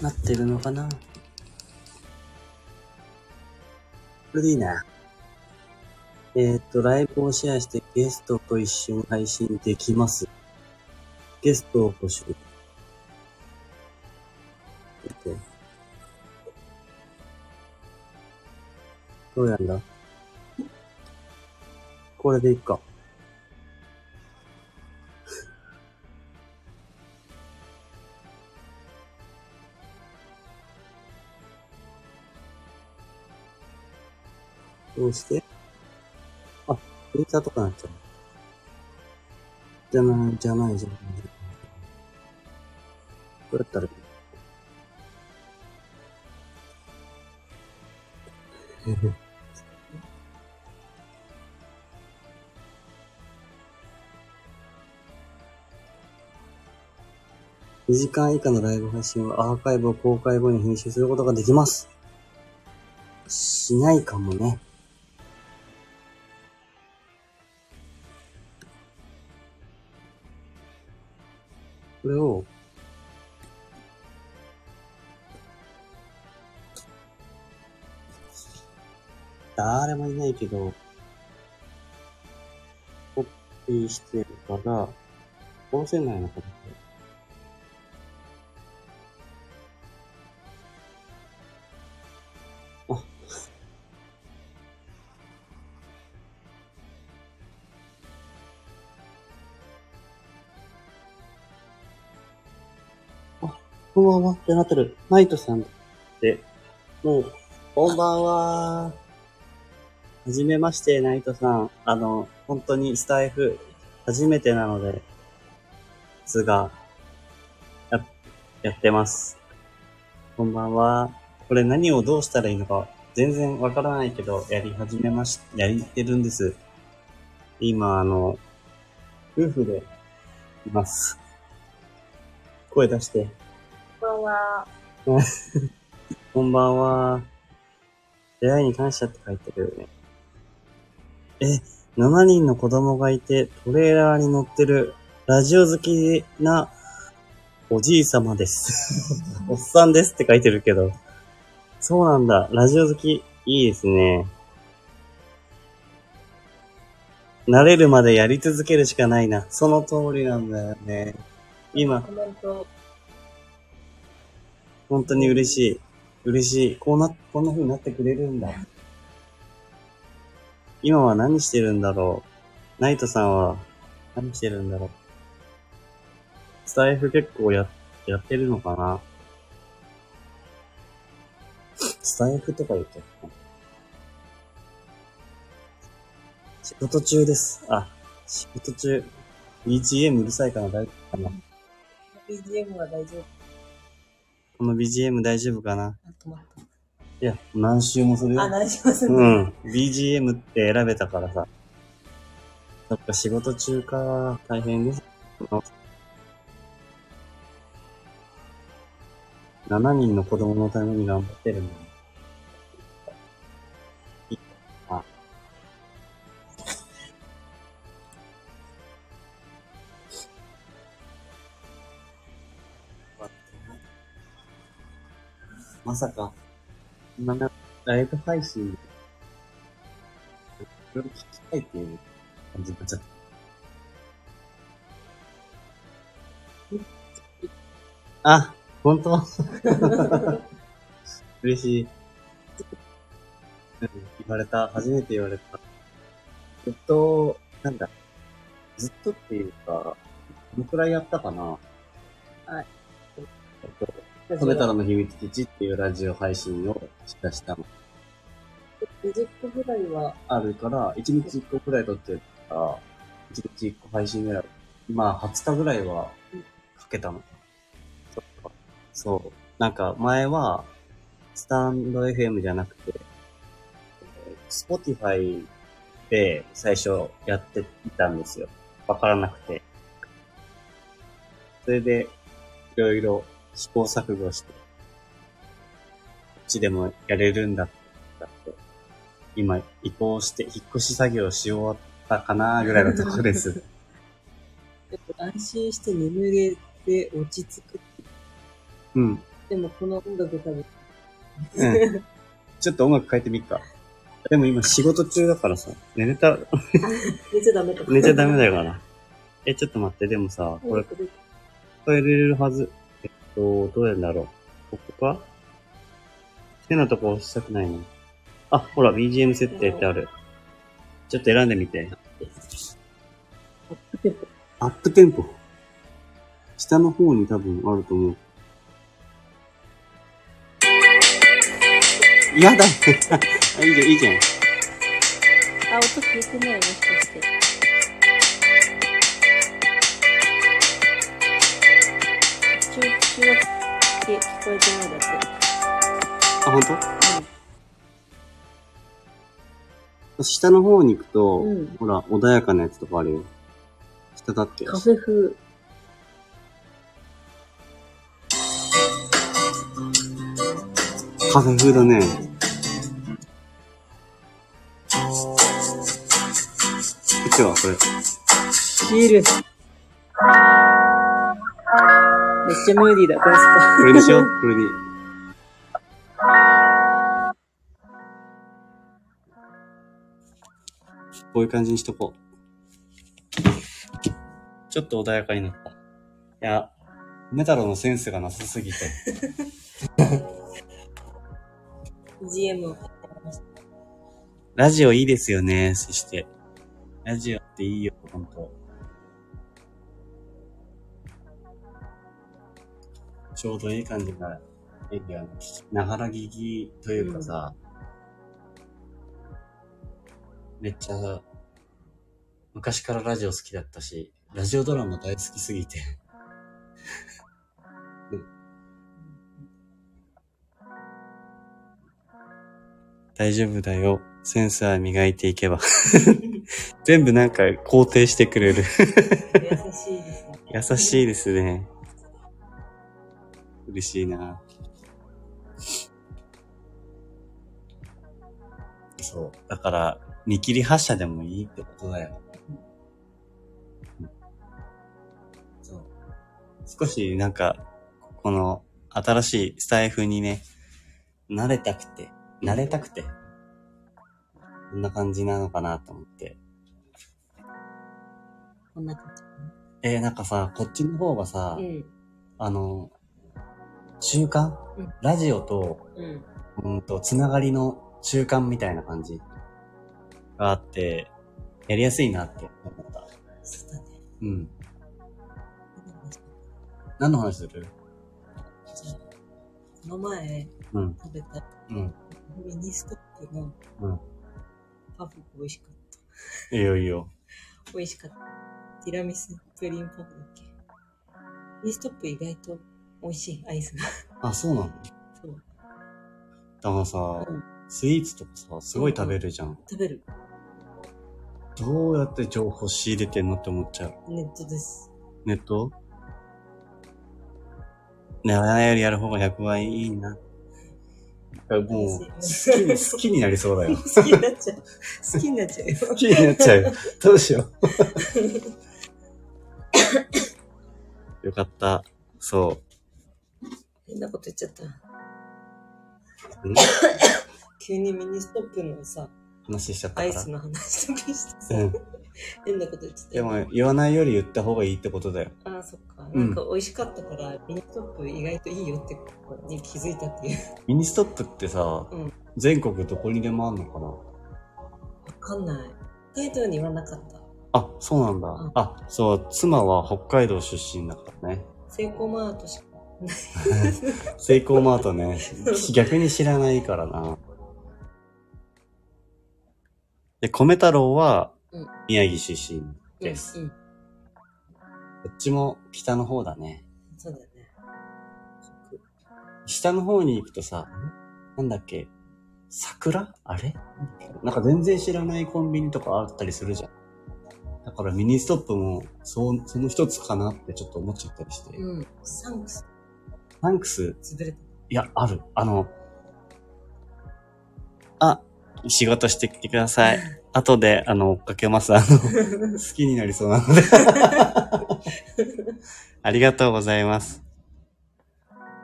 なってるのかな？これでいいな。えーっと、ライブをシェアしてゲストと一緒に配信できます。ゲストを募集。どうやんだ？これでいいか。どうしてあ、ツイッターとかなっちゃう。じゃない、じゃない、じゃない。どうやったらいい2時間以下のライブ配信はアーカイブを公開後に編集することができます。しないかもね。これを、誰もいないけど、コピーしてるから、殺せないのかなこんばんはってなってる。ナイトさんって、もう、こんばんは。はじめまして、ナイトさん。あの、本当にスタイフ、初めてなので、すが、や、やってます。こんばんは。これ何をどうしたらいいのか、全然わからないけど、やり始めまし、やりてるんです。今、あの、夫婦でいます。声出して。こんばんは。こんばんは。出会いに感謝って書いてるよね。え、7人の子供がいてトレーラーに乗ってるラジオ好きなおじいさまです。おっさんですって書いてるけど。そうなんだ。ラジオ好き、いいですね。慣れるまでやり続けるしかないな。その通りなんだよね。今、コメント、本当に嬉しい。嬉しい。こうな、こんな風になってくれるんだ。今は何してるんだろう。ナイトさんは何してるんだろう。スタイフ結構や、やってるのかなスタイフとか言っちゃった。仕事中です。あ、仕事中。BGM うるさいかな大丈夫かな BGM は大丈夫。この BGM 大丈夫かな？あ、止まっいや、何周もする。あ、大丈夫です。うん。BGM って選べたからさ。そっか、仕事中か。大変です。7人の子供のために頑張ってるんだね。まさか、こんなライブ配信、いろいろ聞きたいっていう感じになっちゃった。あ、本当？嬉しい。言われた。初めて言われた。ずっと、なんだ、ずっとっていうか、どのくらいやったかな？はい。えっと、食べたらの秘密基地っていうラジオ配信をしだしたの。20個ぐらいは、あるから、1日1個くらい撮ってるから、1日1個配信ぐらい。まあ、20日ぐらいはかけたの。そう。なんか、前は、スタンド FM じゃなくて、 Spotify で最初やっていたんですよ。わからなくて。それで、いろいろ試行錯誤して、こっちでもやれるんだって今移行して、引っ越し作業し終わったかなぐらいのところです。安心して眠れて落ち着く。うん。でもこの音楽多分、うん。ちょっと音楽変えてみっか。でも今仕事中だからさ、寝れた、寝ちゃダメとか。寝ちゃダメだよな。え、ちょっと待って、でもさ、これこれ、変えれるはず。と、どうやんだろう。ここか？変なとこ押したくないの。あ、ほら、BGM 設定ってある。ちょっと選んでみて。アップテンポ。アップテンポ。下の方に多分あると思う。やだ あ、いいじゃん、いいじゃん。あ、音聞いてないもしかして。中、中学って聞こえてないだって。あ、ほんと下の方に行くと、うんほら、穏やかなやつとかあるよ。下だって。カフェ風。カフェ風だね。こっちはこれ。シール。めっちゃムーディーだ、これ。これにしよう。これに。こういう感じにしとこう。ちょっと穏やかになった。いや、メタロのセンスがなさすぎて。GM を。ラジオいいですよね、そして。ラジオっていいよ、ほんと。ちょうどいい感じが、いいんだよね。ながら聞きというかさ、めっちゃ、昔からラジオ好きだったし、ラジオドラマ大好きすぎて。大丈夫だよ。センスは磨いていけば。全部なんか肯定してくれる。優しいですね。優しいですね。嬉しいな。そう。だから、見切り発車でもいいってことだよ。うんそう。少しなんか、この新しいスタイフにね、慣れたくて、慣れたくて、こんな感じなのかなと思って。こんな感えー、なんかさ、こっちの方がさ、じ。うん。あの、中間、うんラジオと、うん。うんと、つながりの中間みたいな感じがあって、やりやすいなって思った。そうだね。うん。何の話する？この前うん。食べたうん。ミニストップのうん。パフ美味しかった。いいよいいよ。美味しかった。ティラミスプリンパフだっけ？ミニストップ意外と美味しい、アイスが。あ、そうなの？そう。だからさ、うんスイーツとかさ、すごい食べるじゃん。食べる。どうやって情報仕入れてんのって思っちゃう。ネットです。ネット？やらないよりやる方が100倍いいな。もう、好きに、好きになりそうだよ。好きになっちゃう。好きになっちゃうよ。好きになっちゃうよ。どうしよう。よかった。そ変なこと言っちゃった。う。ん？急にミニストップのさ、話しちゃったから？アイス。の話とかしてさ、うん。変なこと言ってたよ。でも、言わないより言った方がいいってことだよ。ああ、そっか。うんなんか美味しかったから、ミニストップ意外といいよってことに気づいたっていう。ミニストップってさ、うん全国どこにでもあんのかな？わかんない。北海道にはなかった。あ、そうなんだ。うんあ、そう、妻は北海道出身だからね。セイコーマートしか。セイコーマートね。逆に知らないからな。で、米太郎はうん宮城出身です。うん。うんこっちも北の方だね。そうだよね。下の方に行くとさ、なんだっけ？桜？あれ？なんか全然知らないコンビニとかあったりするじゃん。だからミニストップも、そう、その一つかなってちょっと思っちゃったりして。うん。サンクス、サンクス、潰れた。いや、ある。あの、あ、仕事してきてください。後で、あの、追っかけます。あの、好きになりそうなので。ありがとうございます。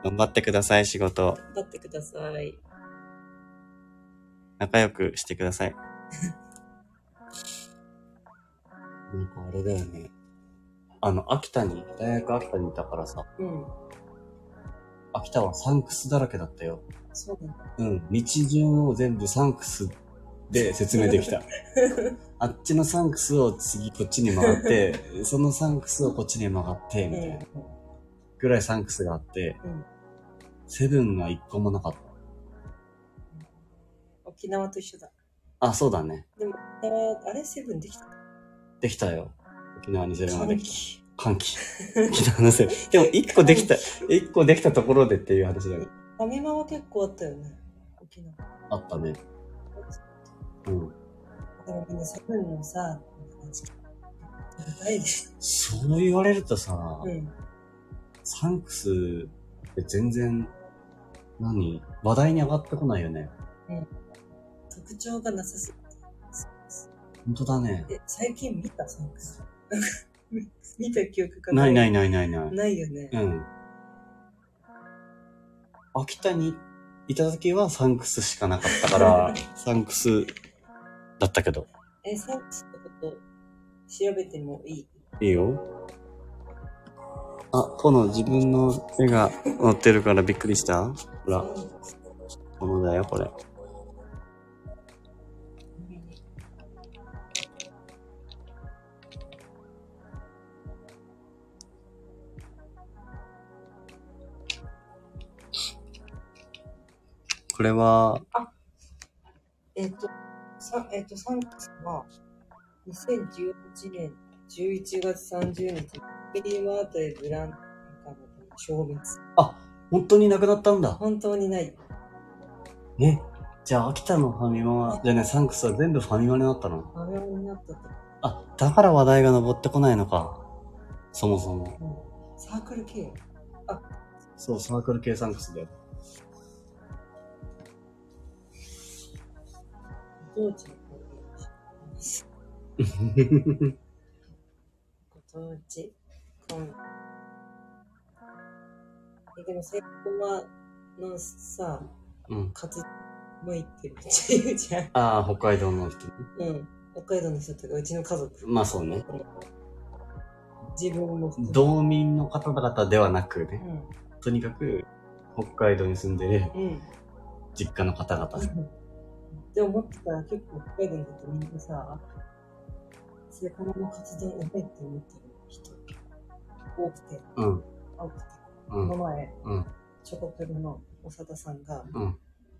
頑張ってください、仕事。頑張ってください。仲良くしてください。なんかあれだよね。あの、秋田に、大学秋田にいたからさ、うん。秋田はサンクスだらけだったよ。そうだね。うん。道順を全部サンクスで説明できた。あっちのサンクスを次こっちに回って、そのサンクスをこっちに曲がって、みたいな。ぐらいサンクスがあって、うん。セブンが一個もなかった。沖縄と一緒だ。あ、そうだね。でも、沖縄あれセブンできた？できたよ。沖縄にセブンができた。気。歓喜。沖縄のセブン。でも一個できた、一個できたところでっていう話だよ。ファミマは結構あったよね。沖縄。あったね。うん。でもみんなセブンのさ。そう言われるとさ、うん。サンクスって全然、何話題に上がってこないよね。特徴がなさすぎて。本当だね。え、最近見たサンクス？見見た記憶が。ないないいないないない。ないよね。うん。秋田にいた時はサンクスしかなかったから、サンクスだったけど。え、サンクスってこと調べてもいい？いいよ。あ、この自分の絵が載ってるからびっくりした？ほら、このだよ、これ。これは、えっ、と、さえっ、と、サンクスは、2018年11月30日、ファミリーマートへブランドから消滅。本当になくなったんだ。本当にない。え、じゃあ秋田のファミマ、じゃあね、サンクスは全部ファミマになったの？ファミマになったと。あ、だから話題が上ってこないのか。そもそも。うん、サークル系そう、サークル系サンクスだよ。当地のコンご当地コンえ、でも、セイコマのさ、うん。活動向いてるって言うじゃん。ああ、北海道の人ね。うん。北海道の人とか、うちの家族。まあそうね。自分も道民の方々ではなくね、うとにかく北海道に住んでる。実家の方々。って思ってたら結構北海道のことみんなさ、セイコマの活動うまいって思ってる人多くて、うん、多くて。うこのん、前、うん、チョコプルの長田さんがうん。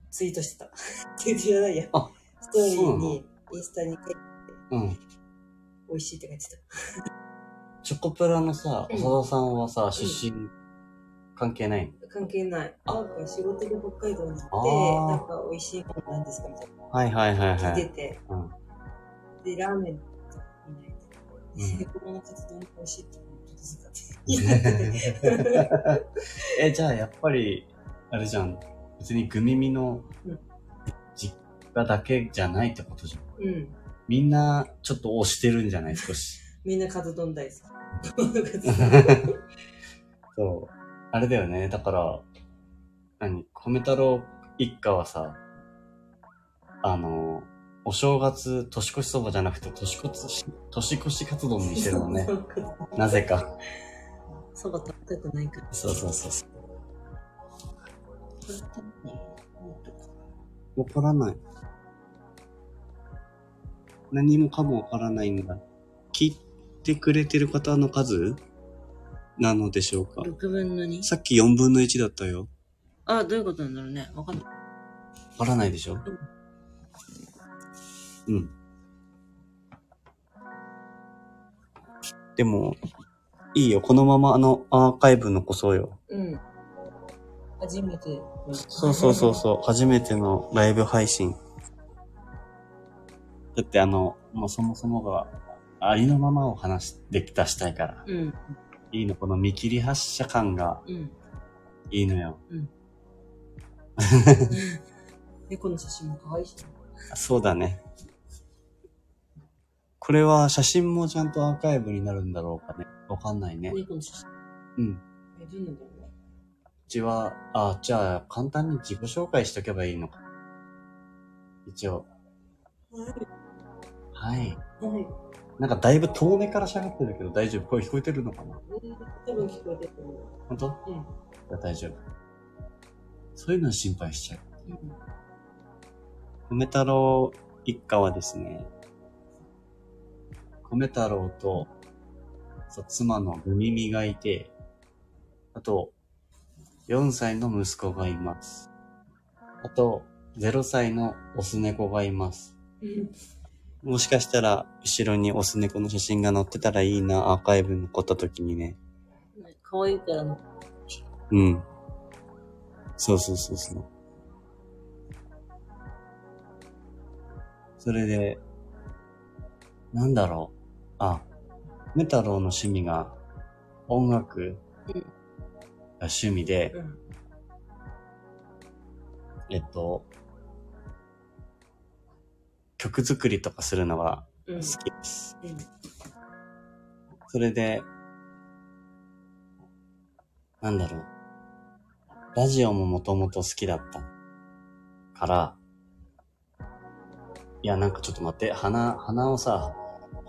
ツイートしてた。ツイートじゃないや。あストーリーに、インスタに書いて、うん。美味しいって書いて チョコプラのさ、うん長田さんはさ、出身関係ないた。関係ない。あなんか仕事で北海道に行あって、ーなんか美味しいものなんですかみたいな。はいはいはいはい。聞いてて、うん。で、ラーメンとか見ないと。うんセイコマの活動も美味しいってことですかって。え、じゃあやっぱり、あれじゃん。別にグミミのうん実家だけじゃないってことじゃん。うん。みんなちょっと推してるんじゃない？少し。みんなカツ丼大好き。そう。あれだよね。だから、何？米太郎一家はさ、あの、お正月、年越しそばじゃなくて、年越し、年越し活動にしてるのね。なぜか。そば食べたくないから。そうそうそうそう。わからない。何もかもわからないんだ。聞いてくれてる方の数なのでしょうか6分の 2? さっき4分の1だったよ。あ、どういうことなんだろうね。わかんない。わからないでしょ？うん。でも、いいよ。このままあのアーカイブ残そうよ。うん。初めて。そうそうそうそう。初めてのライブ配信。だってあの、もうそもそもがありのままを話できたしたいから。う。うん。いいの。この見切り発車感がうん。いいのよ。猫の写真も可愛いし。そうだね。これは写真もちゃんとアーカイブになるんだろうかね。わかんないね。猫の写真。うん。え、どうなんだろうね。ちは、あ、じゃあ、簡単に自己紹介しとけばいいのか。一応。はい。はい。なんかだいぶ遠目から喋ってるけど大丈夫？声聞こえてるのかな？多分聞こえてると思う。本当？うん。いや大丈夫。そういうの心配しちゃう。うん。米太郎一家はですね、米太郎と、そう妻のグミミがいて、あと、4歳の息子がいます。あと、0歳のオス猫がいます。もしかしたら、後ろにオス猫の写真が載ってたらいいな、アーカイブ残った時にね。可愛いからの。うん。そうそうそうそう。それで、なんだろう。あ、メ太郎の趣味が音楽うんが趣味で、うん。えっと、曲作りとかするのがうん。好きです。うん。それで、なんだろう。ラジオももともと好きだったから、いや、なんかちょっと待って、鼻、鼻をさ、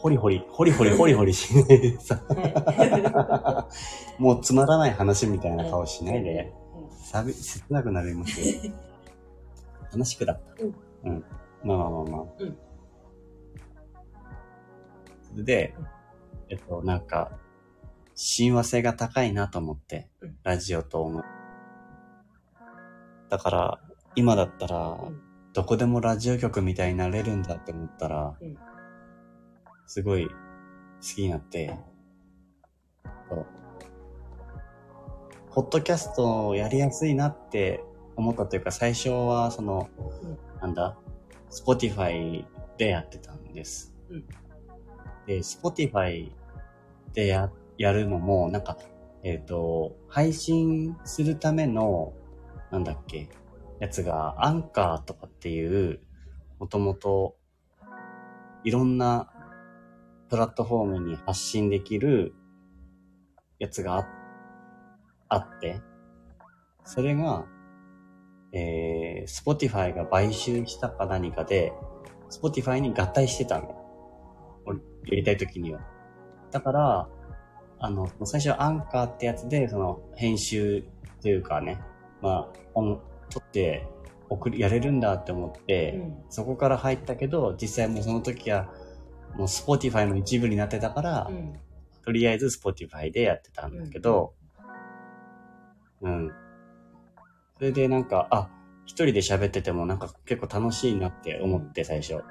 ホリホリ、ホリホリホリホリしないでさ、は もうつまらない話みたいな顔しないで、うんさび、切なくなりますよ。楽しくだった。うん。うん。まあまあまあまあ。うんそれでうん、えっと、なんか、親和性が高いなと思ってうん、ラジオと思う。だから、今だったらん、どこでもラジオ局みたいになれるんだって思ったらうん、すごい好きになって、そう。ポッドキャストをやりやすいなって思ったというか、最初はその、うん。なんだ、Spotify でやってたんです。うん。で、Spotify でや、やるのも、なんか、えっ、と、配信するための、なんだっけ、やつが、アンカーとかっていう、もともと、いろんなプラットフォームに発信できるやつがああって、それが、えー、Spotify が買収したか何かで、Spotify に合体してたの。俺、やりたい時には。だから、あの、最初はアンカーってやつで、その、編集というかね、まあ、音、撮って、送り、やれるんだって思って、うん。そこから入ったけど、実際もうその時は、もう Spotify の一部になってたから、うん。とりあえず Spotify でやってたんだけど、うん。それでなんか、あ、一人で喋っててもなんか結構楽しいなって思って最初。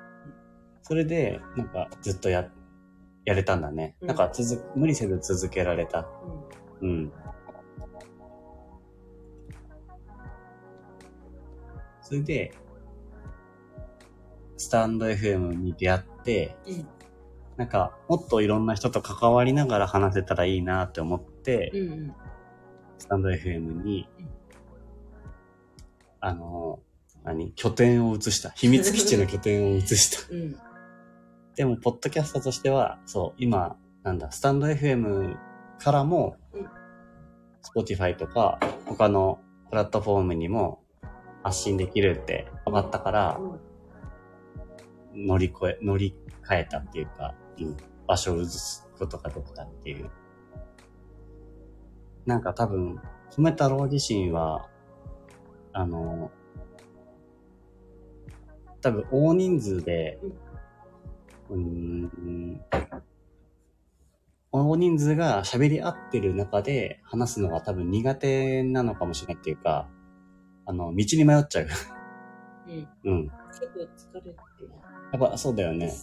それで、なんかずっとや、やれたんだね。うんなんか続、無理せず続けられた。うん。それで、スタンド FM に出会って、うん。なんか、もっといろんな人と関わりながら話せたらいいなって思って、うん。うん。スタンド FM にうん、あの、何拠点を移した。秘密基地の拠点を移した。うん。でも、ポッドキャストとしては、そう、今、なんだ、スタンド FM からもうん、Spotify とか、他のプラットフォームにも発信できるって分かったから、乗り越え、乗り換えたっていうか、うん、場所を移すことができたっていう。なんか多分、米太郎自身は、あの、多分大人数で、うーん、大人数が喋り合ってる中で話すのが多分苦手なのかもしれないっていうか、あの、道に迷っちゃう。うん。うん。結構疲れる。やっぱそうだよね。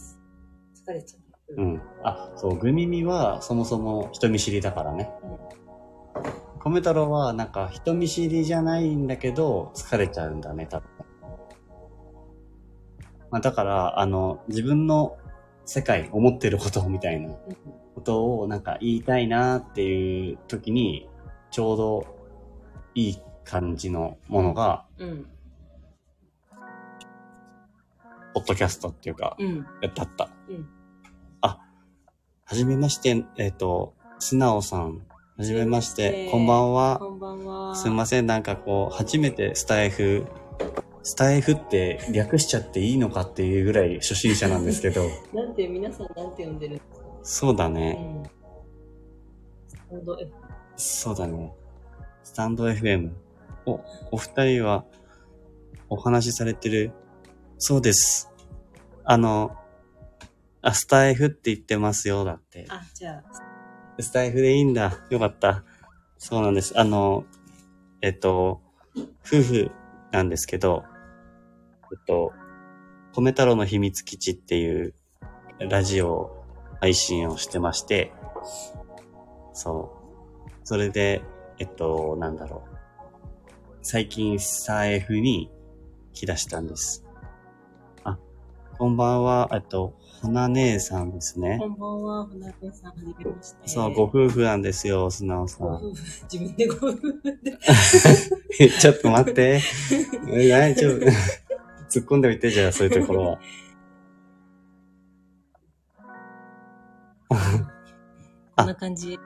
疲れちゃう。う。ん。あ、そう、グミミはそもそも人見知りだからね。米太郎はなんか人見知りじゃないんだけど疲れちゃうんだね、多分。まあだから、あの、自分の世界、思ってることみたいなうん。ことをなんか言いたいなっていう時に、ちょうどいい感じのものが、うん。ポッドキャストっていうか、うん。だった。うんあ、はじめまして、えっ、と、素直さん。はじめまして、こんばんは。こんばんは。は。すいません、なんかこう、初めてスタイフ、スタイフって略しちゃっていいのかっていうぐらい初心者なんですけど、なんて、皆さんなんて呼んでるんですか？そうだうね。ん。スタンド F。そうだね。スタンド FM。お、お二人はお話しされてる。そうです。あの、あ、スタイフって言ってますよ、だって。あ、じゃあ、スタイフでいいんだ。よかった。そうなんです。あの、えっと、夫婦なんですけど、えっと、米太郎の秘密基地っていうラジオ配信をしてまして、そう。それで、えっと、なんだろう。最近スタイフに来だしたんです。あ、こんばんは、えっと、ほな姉さんですねこ。んばんは、船部さん、はじめまして。そう、ご夫婦なんですよ、素直さん。ご夫婦、自分でご夫婦で。ちょっと待って。え大丈夫。突っ込んでみて、じゃあ、そういうところは。こんな感じ。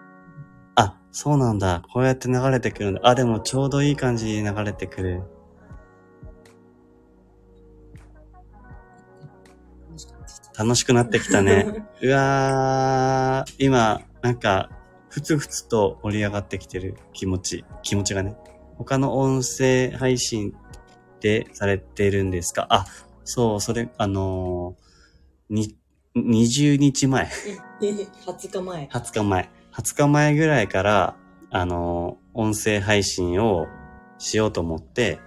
あ、そうなんだ。こうやって流れてくるんだ。あ、でもちょうどいい感じに流れてくる。楽しくなってきたね。うわー、今、なんか、ふつふつと盛り上がってきてる気持ち、気持ちがね。他の音声配信でされてるんですか？あ、そう、それ、あのー、に、20日前。20日前。20日前。20日前ぐらいから、あの、音声配信をしようと思って、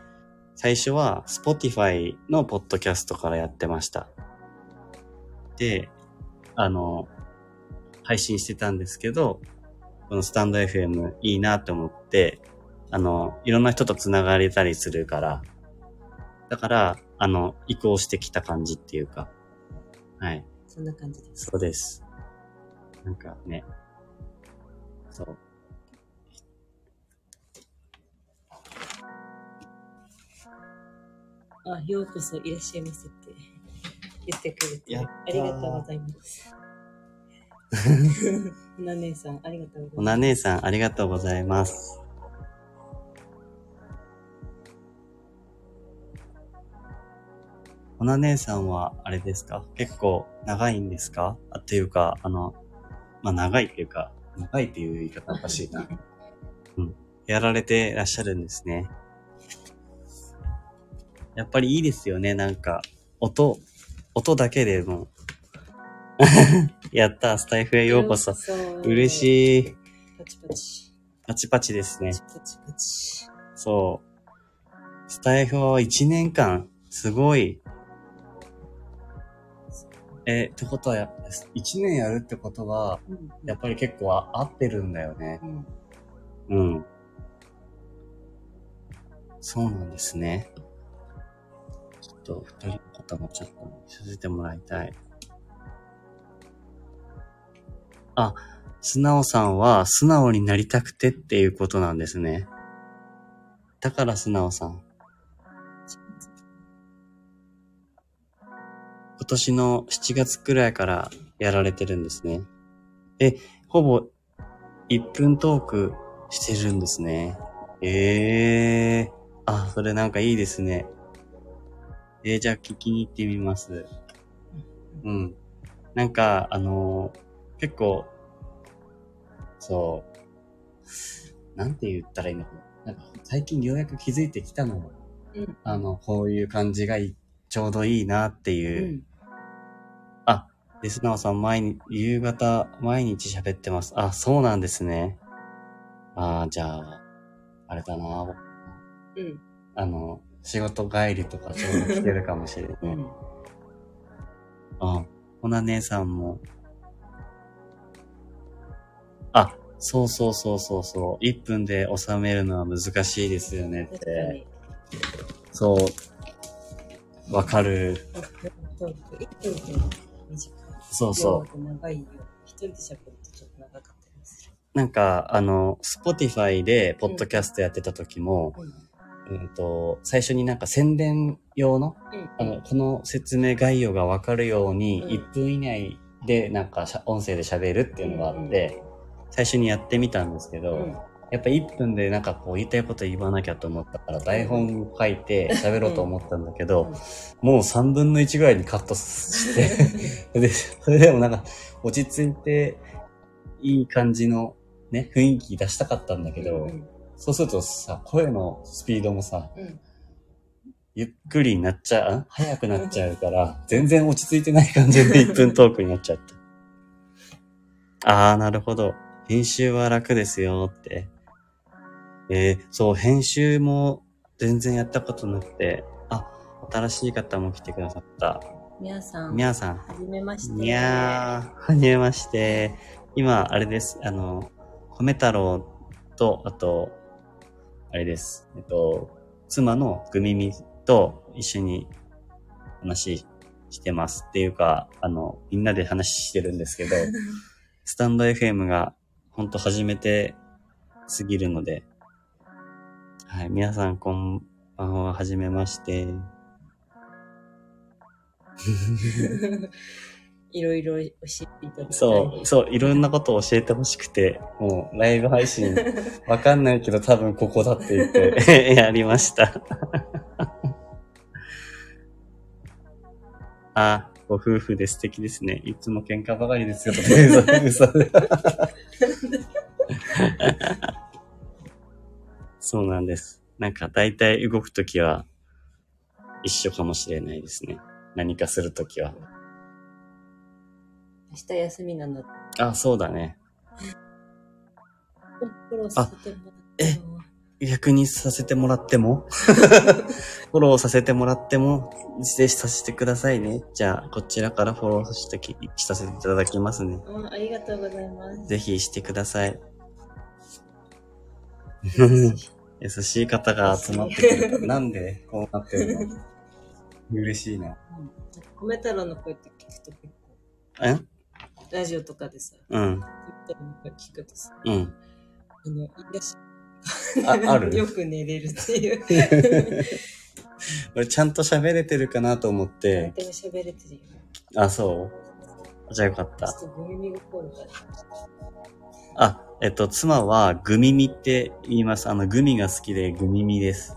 最初は Spotify のポッドキャストからやってました。で、あの、配信してたんですけど、このスタンド FM いいなって思って、あの、いろんな人と繋がれたりするから、だから、あの、移行してきた感じっていうか、はい。そんな感じです。そうです。なんかね、そう。あ、ようこそいらっしゃいませって言ってくれて、ありがとうございます。な姉さん、ありがとうございます。おな姉さん、ありがとうございます。おな姉さんは、あれですか？結構長いんですか？あっていうか、あの、まあ、長いっていうか、長いっていう言い方おかしいな。うん。やられてらっしゃるんですね。やっぱりいいですよね、なんか、音、音だけでも。やった、スタイフへようこそ。そ。嬉い。しい。パチパチ。パチパチですねパ。チパチパチ。そう。スタイフは1年間、すごい。え、ってことはや、1年やるってことは、うん。やっぱり結構あ合ってるんだよね。うん。うん。そうなんですね。と、二人の方もちょっとさせてもらいたい。あ、素直さんは素直になりたくてっていうことなんですね。だから素直さん。今年の7月くらいからやられてるんですね。え、ほぼ1分トークしてるんですね。ええー。あ、それなんかいいですね。えー、じゃあ聞きに行ってみます。うん。なんか、あのー結構、そう、なんて言ったらいいのかな。なんか最近ようやく気づいてきたのよ。うん。あの、こういう感じがいいちょうどいいなってういう。ん。あ、で、素直さん、毎日、夕方、毎日喋ってます。あ、そうなんですね。あーじゃあ、あれだな。うん。あの、仕事帰りとかちょうど来てるかもしれない。うん。あ、ほな姉さんも。あ、そうそうそうそうそう。1分で収めるのは難しいですよねって。に。そう。わかる。トーク、1分って短い。そうそう。う。長いよ。一人で喋るとちょっと長かったりする。なんか、あの、Spotify でポッドキャストやってた時も、うん。うんと、最初になんか宣伝用の、あの、この説明概要がわかるように、うん。1分以内でなんかしゃ音声で喋るっていうのがあって、最初にやってみたんですけど、うん。やっぱ1分でなんかこう言いたいこと言わなきゃと思ったから台本書いて喋ろうと思ったんだけど、もう3分の1ぐらいにカットして、で、それでもなんか落ち着いていい感じのね、雰囲気出したかったんだけど、うんそうするとさ、声のスピードもさ、うんゆっくりになっちゃう、早くなっちゃうから、全然落ち着いてない感じで 1分トークになっちゃった。あー、なるほど。編集は楽ですよって。えー、そう、編集も全然やったことなくて、あ、新しい方も来てくださった。皆さん、みやさん。はじめまして。いやー、はじめまして。今、あれです。あの、米太郎と、あと、あれです。えっと、妻のぐみみと一緒に話してます。っていうか、あの、みんなで話してるんですけど、スタンド FM がほんと初めてすぎるので、はい、皆さんこんばんは、はじめまして。いろいろ教えていただきたい。そう、そう、いろんなことを教えてほしくて、もうライブ配信 わかんないけど多分ここだって言って やりました。あ、ご夫婦で素敵ですね。いつも喧嘩ばかりですよそうなんです。なんか大体動くときは一緒かもしれないですね。何かするときは。明日休みなんだ。あ、そうだね。フォローさせてもらったよ逆にさせてもらっても？フォローさせてもらっても、自制させてくださいね。じゃあ、こちらからフォローしてきさせていただきますね。あありがとうございます。ぜひしてください。優しい方が集まってくれた。なんでこうなってるの？嬉しいな。米太郎の声って聞くと結構、え？ラジオとかでさ、うん。聞くとさ、うん。あの、しあ、ある？よく寝れるっていう。俺ちゃんと喋れてるかなと思って。でも喋れてるよ。あ、そう？じゃあよかった。ちょっとゴミミが来るから。あ、えっと、妻はグミミって言います。あの、グミが好きでグミミです。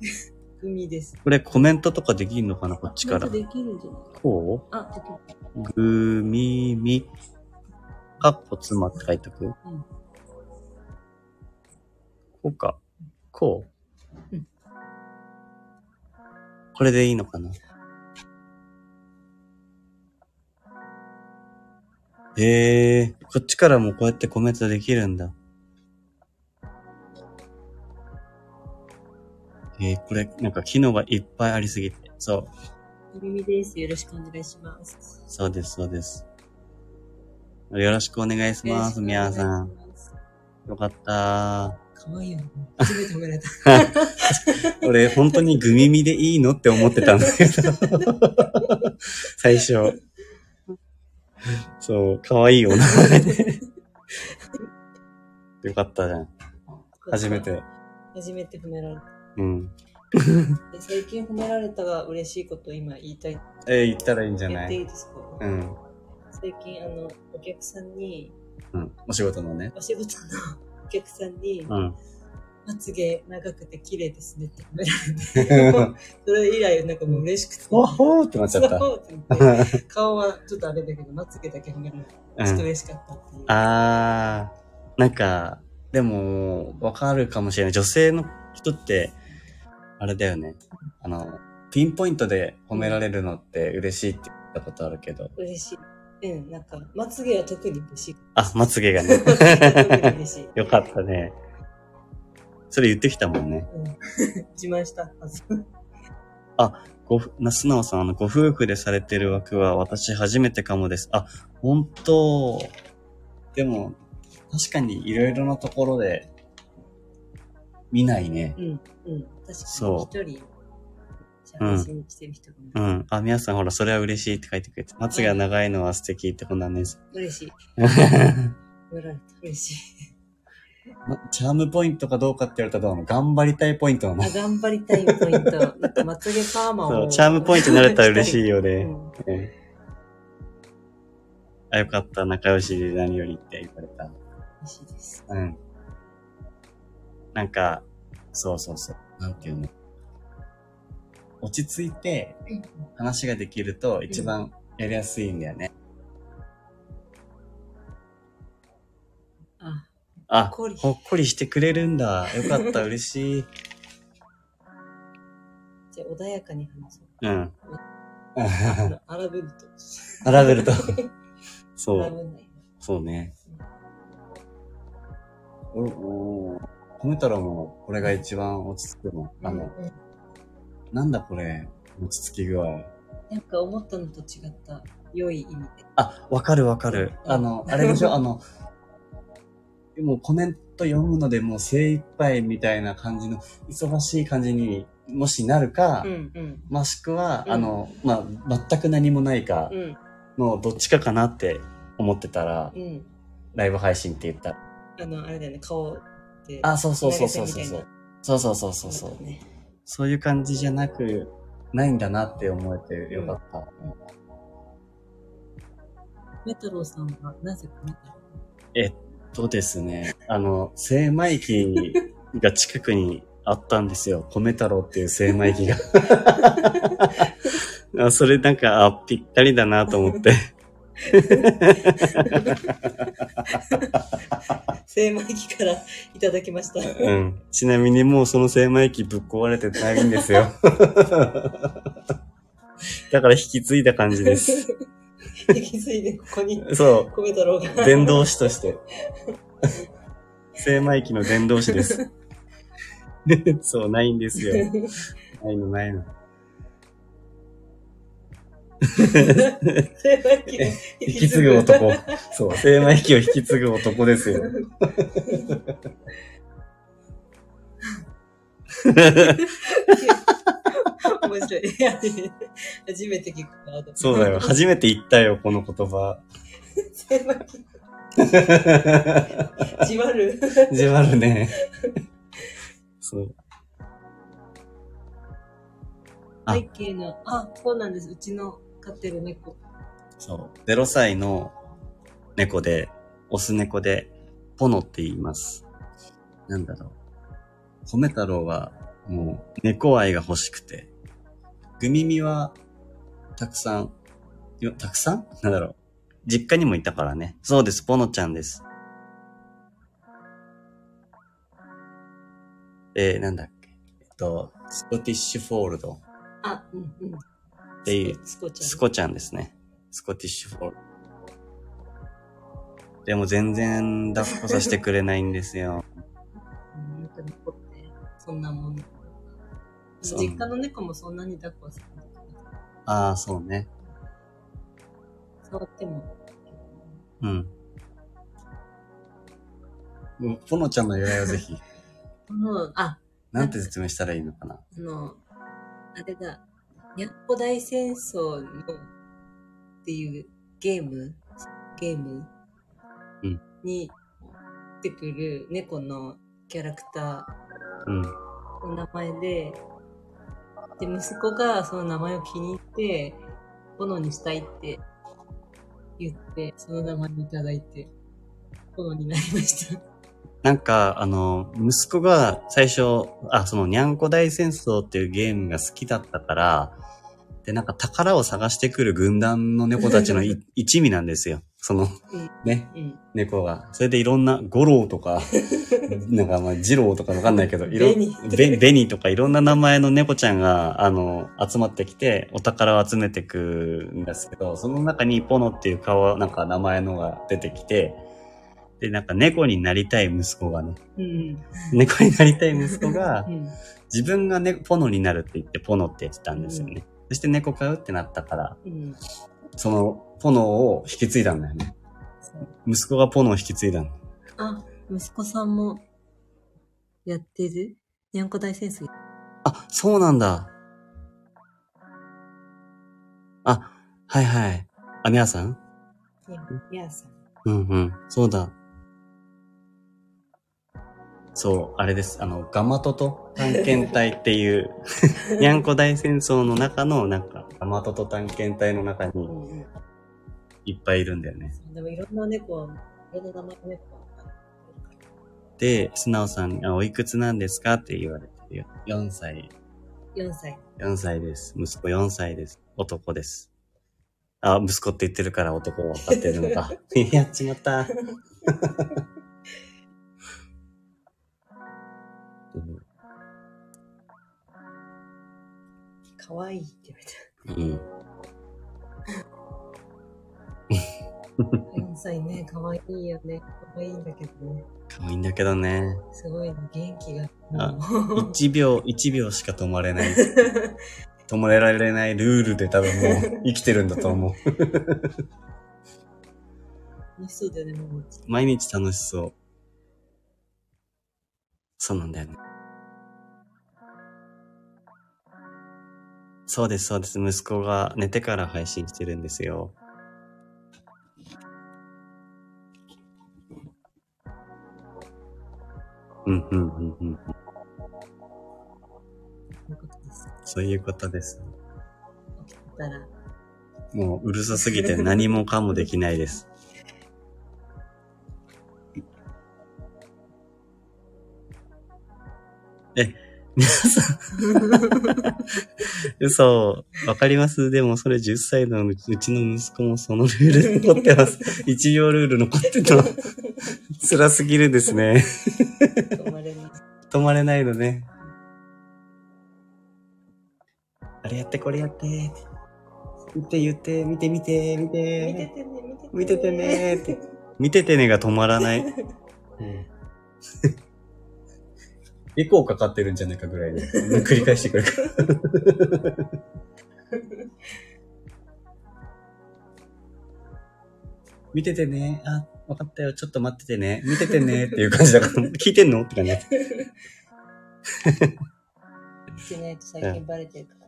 グミです。これコメントとかできるのかなこっちから。できるんじゃないこあ、できる。うグミミ、かっこ妻って書いとく？うんこうか。こう、うんこれでいいのかな？ええー、こっちからもこうやってコメントできるんだ。えー、これ、なんか機能がいっぱいありすぎて。そう。グミミです。よろしくお願いします。そうです、そうです。よろしくお願いします、みやさん。。よかったかわいいよね。初めて褒められた。ー。俺、本当にグミミでいいのって思ってたんだけど。最初。そう、かわいいお名前で。よかったじゃん。初め。て。初めて褒められた。うん。で最近褒められたが嬉しいことを今言いたい？えー、言ったらいいんじゃ言っていないいですか？うん。最近、あの、お客さんに、うん。お仕事のね。お仕事の お客さんに、うん。まつげ長くて綺麗ですねって褒められて、それ以来なんかもう嬉しくて。わほーってなっちゃった。そうって言って顔はちょっとあれだけど、まつげだけ褒められて、うんちょっと嬉しかったっていう。あー、なんか、でも、わかるかもしれない。女性の人って、あれだよね。あの、ピンポイントで褒められるのって嬉しいって言ったことあるけど。嬉しい。うん、なんか、まつげは特に嬉しい。あ、まつげがね。嬉しい。よかったね。それ言ってきたもんね。うん。自慢したはず。ごふ、な、素直さん、あの、ご夫婦でされてる枠は私初めてかもです。あ、本当でも、確かにいろいろなところで見ないね。うん、うん。確かに一人、配信してる人がいるうん。あ、皆さんほら、それは嬉しいって書いてくれて。まつげが長いのは素敵ってこんなんです。嬉しい。嬉しい。まチャームポイントかどうかって言われたらどうなの？頑張りたいポイントなの？あ、頑張りたいポイント。なんか、まつげパーマを。そう、チャームポイントになれたら嬉しいようね。んええあ、よかった。仲良しで何よりって言われた。嬉しいです。うん。なんか、そうそうそう。なんていうの。落ち着いて話ができると一番やりやすいんだよね。あ、あ、ほっこりほっこりしてくれるんだ。よかった、嬉しい。じゃあ穏やかに話そう。うん。あの荒ぶると。荒ぶると。そう。そうね。お、お米太郎もこれが一番落ち着くの。あの、うんうんなんだこれ、落ち着き具合。なんか思ったのと違った良い意味で。あ、わかるわかる。あの、あれでしょ？あの、もうコメント読むのでもう精一杯みたいな感じの、忙しい感じにもしなるか、うんうん。もしくは、うんあの、まあ、全く何もないかうんのどっちかかなって思ってたら、うん。ライブ配信って言った。あの、あれだよね、顔って。あ、そうそうそうそうそう投げ銭みたいな。そうそうそうそうそう。だね。そういう感じじゃなく、ないんだなって思えてよかった。メ太郎さんはなぜ米太郎えっとですね、あの、精米機が近くにあったんですよ。米太郎っていう精米機が。あ それなんか、あ、ぴったりだなと思って。精米機からいただきました。うん。ちなみにもうその精米機ぶっ壊れてないんですよ。だから引き継いだ感じです。引き継いでここにそ米太郎が。う。伝道師として。精米機の伝道師です。そう、ないんですよ。ないの、ないの。引き継ぐ男。そう、精米機を引き継ぐ男ですよ。面白い。初めて聞くワード。そうだよ。初めて言ったよ、この言葉。精米機。じわる。じわるね。そう。あ背景の、あ、そうなんです。うちの飼ってる猫。そう。0歳の猫で、オス猫で、ポノって言います。なんだろう。米太郎は、もう、猫愛が欲しくて。グミミは、たくさん、よ、たくさん？なんだろう。実家にもいたからね。そうです、ポノちゃんです。えー、なんだっけ。えっと、スコティッシュフォールドあ、うんうん。っていう、スコちゃん。スコちゃんですね。スコティッシュフォール。でも全然抱っこさせてくれないんですよ。うん。なんか猫って、そんなもん。実家の猫もそんなに抱っこはするああ、そうね。触っても。うん。うんポノちゃんの由来をぜひ。もう、あ、なんて説明したらいいのかな。あの、あれだ、にゃっこ大戦争のっていうゲーム、ゲーム？うんに出てくる猫のキャラクタうん。ーの名前で、で、息子がその名前を気に入って、炎にしたいって言って、その名前にいただいて、炎になりました。なんか、あの、息子が最初、あ、その、にゃんこ大戦争っていうゲームが好きだったから、で、なんか宝を探してくる軍団の猫たちのい 一味なんですよ。その、うんね、うん。猫が。それでいろんな、五郎とか、なんかまあ、二郎とかわかんないけど、いろベニベベニとかいろんな名前の猫ちゃんが、あの、集まってきて、お宝を集めてくんですけど、その中にポノっていう顔、なんか名前のが出てきて、で、なんか猫になりたい息子がね、うん。猫になりたい息子がう、ん。自分がね、ポノになるって言って、ポノって言ってたんですよね。そして猫飼うってなったから、うん。その、ポノを引き継いだんだよね。息子がポノを引き継いだの。あ、息子さんもやってる？にゃんこ大戦争あ、そうなんだ。あ、はいはい。あ、みやさん？いやさん。うんうん。そうだ。そう、あれです。あの、ガマトト探検隊っていう、にゃんこ大戦争の中の、なんか、ガマトト探検隊の中に。いっぱいいるんだよね。でもいろんな猫は、いろんな名前の猫は。で、素直さんに、あ、おいくつなんですかって言われてるよ。4歳。4歳。4歳です。息子4歳です。男です。あ、息子って言ってるから男は分かってるのか。やっちまった。かわいいって言われうん。た。4歳ね、かわいいよね。かわいいんだけどね。可愛いんだけどね。すごいね、元気が。あもう1秒、1秒しか止まれない。止まれられないルールで多分もう生きてるんだと思う。楽しそうだよね。毎日楽しそう。そうなんだよね。そうです、そうです。息子が寝てから配信してるんですよ。うん、うん、うん、うん。そういうことです。もううるさすぎて何もかもできないです。え、嘘、わかります？でもそれ10歳のうちの息子もそのルール残ってます。1秒ルール残ってた。辛すぎるですね。止まれない。止まれないのね。あれやって、これやって。見て言って、見て見て、見見てて。てね、見ててね。見ててねーって。見ててねが止まらない。エコーかかってるんじゃないかぐらいで、繰り返してくるから。見ててね。あ、わかったよ。ちょっと待っててね。見ててね。っていう感じだから、聞いてんの？って感じ。見てないと最近バレてるから。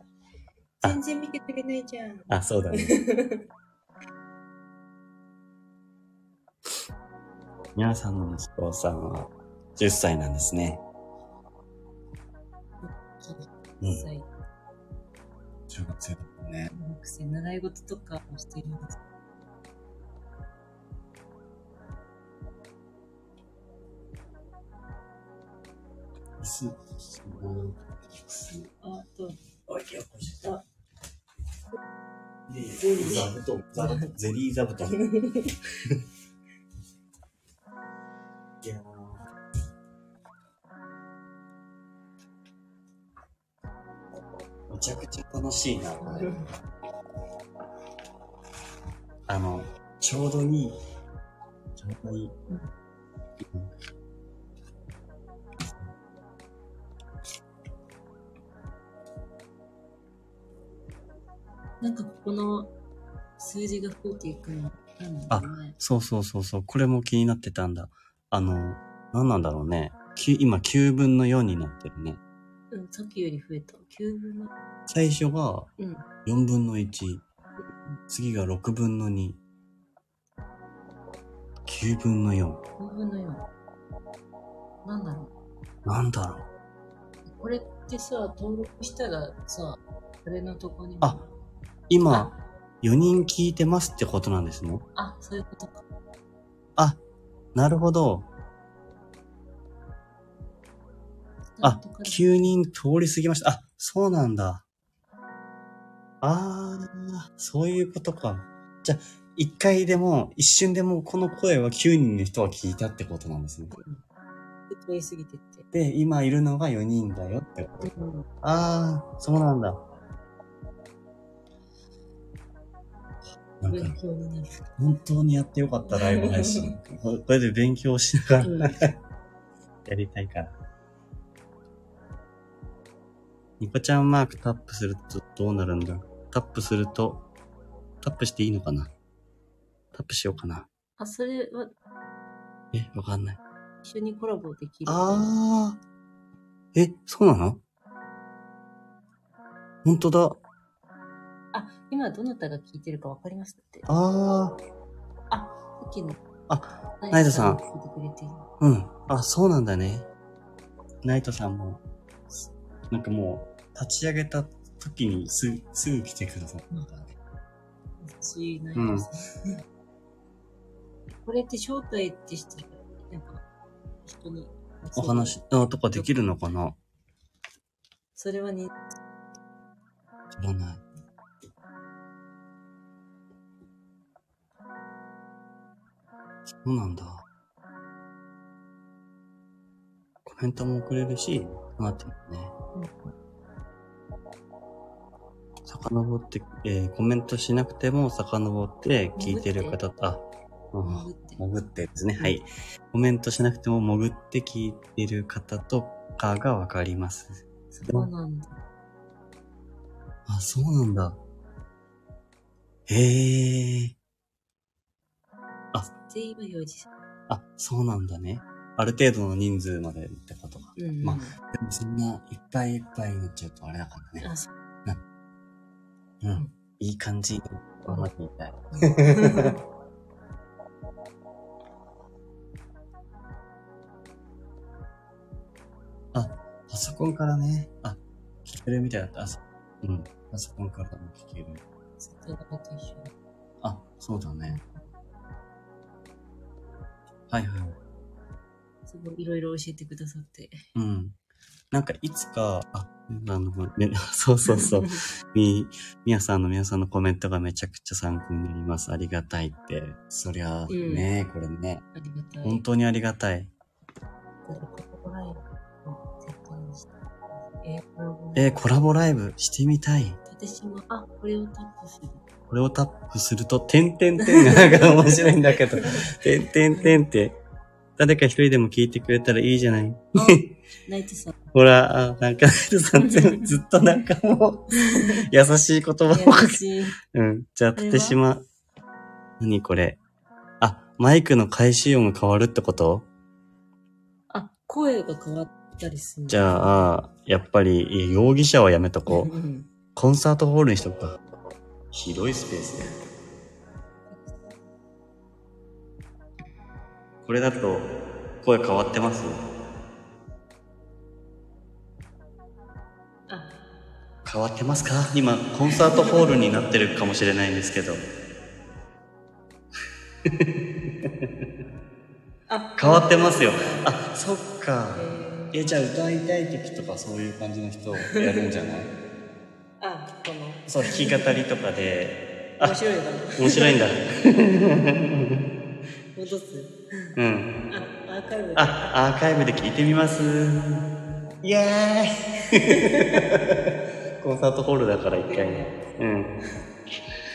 あ全然見てくれないじゃん。あ、そうだね。皆さんの息子さんは10歳なんですね。うん。歳中学生だね。学生、習い事とかをしているんです。す、あと、おい、ゼリーゼリー座布団。ちゃくちゃ楽しいな、これ。あの、ちょうどいい。ちょうどいい。なんかここの数字が増えていくの、なんだろうね。そうそうそうそう。これも気になってたんだ。あの、何なんだろうね。き今9分の4になってるね。うん、さっきより増えた。9分の、最初がうん。4分の1。次が6分の2。9分の4。5分の4。なんだろなんだろう。う。これってさ、登録したらさ、これのとこにもあ今、4人聞いてますってことなんですね。あ、そういうことか。あ、なるほど。あ、9人通り過ぎました。あ、そうなんだ。あー、そういうことか。じゃあ、一回でも、一瞬でもこの声は9人の人は聞いたってことなんですね。通り過ぎてって。で、今いるのが4人だよってこと。うん。あー、そうなんだ。本当にやってよかった、ライブ配信。ここれで勉強しながら、う んやりたいから。ニコちゃんマークタップするとどうなるんだ？タップすると、タップしていいのかな？タップしようかな。あ、それはえ、わかんない。一緒にコラボできる？あー。え、そうなの？本当だ。あ、今どなたが聞いてるかわかりますって。あー。さっきの。あ、ナイトさん。うん。あ、そうなんだね。ナイトさんも、すなんかもう、立ち上げた時にすぐ、すぐ来てくださったからね。しないですね。これって招待ってしたら、なんか、人にお話のとかできるのかな？それはに、知らない。そうなんだ。コメントも送れるし、こうなってるね。遡って、えーコメントしなくても遡って聞いてる方と、あ、うん潜って潜ってですね。はい。コメントしなくても潜って聞いてる方とかがわかります。そうなんだ。あ、そうなんだ。へえ。で、今4時。あ、そうなんだね。ある程度の人数までってことか。うん、うん。まあでもそんないっぱいいっぱいになっちゃうとあれだからね。う。うん。んいい感じに頑張ってみたい。あ、パソコンからね。あ、聞けるみたいだった。あ、そうん。パソコンからも聞ける。あ、そうだね。はいはい。すごいいろいろ教えてくださって。うん。なんかいつか、あ、あの、ね、そうそうそう。み、みやさんの皆さんのコメントがめちゃくちゃ参考になります。ありがたいって。そりゃ、うんね、これね。ありがたい。本当にありがたい。えー、コラボライブ？してみたい。縦島、あ、これをタップする。これをタップすると、てんてんてんが なんか面白いんだけど、てんてんてんって、誰か一人でも聞いてくれたらいいじゃない？あ、ナイトさん。ほら、あなんか、さん全部ずっとなんかもう、優しい言葉をかけ優しい。うん。じゃあ、立島。何これ？あ、マイクの開始音が変わるってこと？あ、声が変わったりする。じゃあ、やっぱり、容疑者はやめとこう。うんコンサートホールにしとくか。広いスペースね。これだと、声変わってます？あ、変わってますか？今、コンサートホールになってるかもしれないんですけど。あ、変わってますよ。あ、そっか。えじゃあ歌いたい時とかそういう感じの人やるんじゃない？あ、この、そう、弾き語りとかで。あ面、白い。面白いんだ。戻す。うん。あ、アーカイブで。あ、アーカイブで聞いてみます。イエーイ コンサートホールだから一回ね。うん。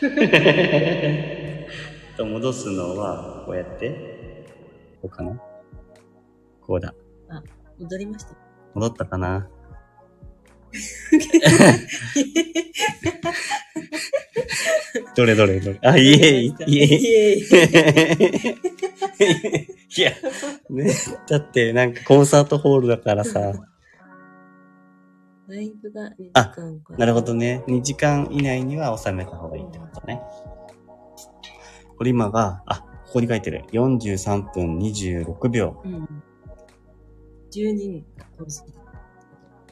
と戻すのは、こうやって。こうかなこうだ。あ、戻りました。戻ったかな どれどれどれ。あ、イエーイ、イエーイ。イエーイ。いや、ね、だってなんかコンサートホールだからさ。ライブが2時あ間かなるほどね。2時間以内には収めた方がいいってことね。これ今が、あ、ここに書いてる。43分26秒。うん。10人。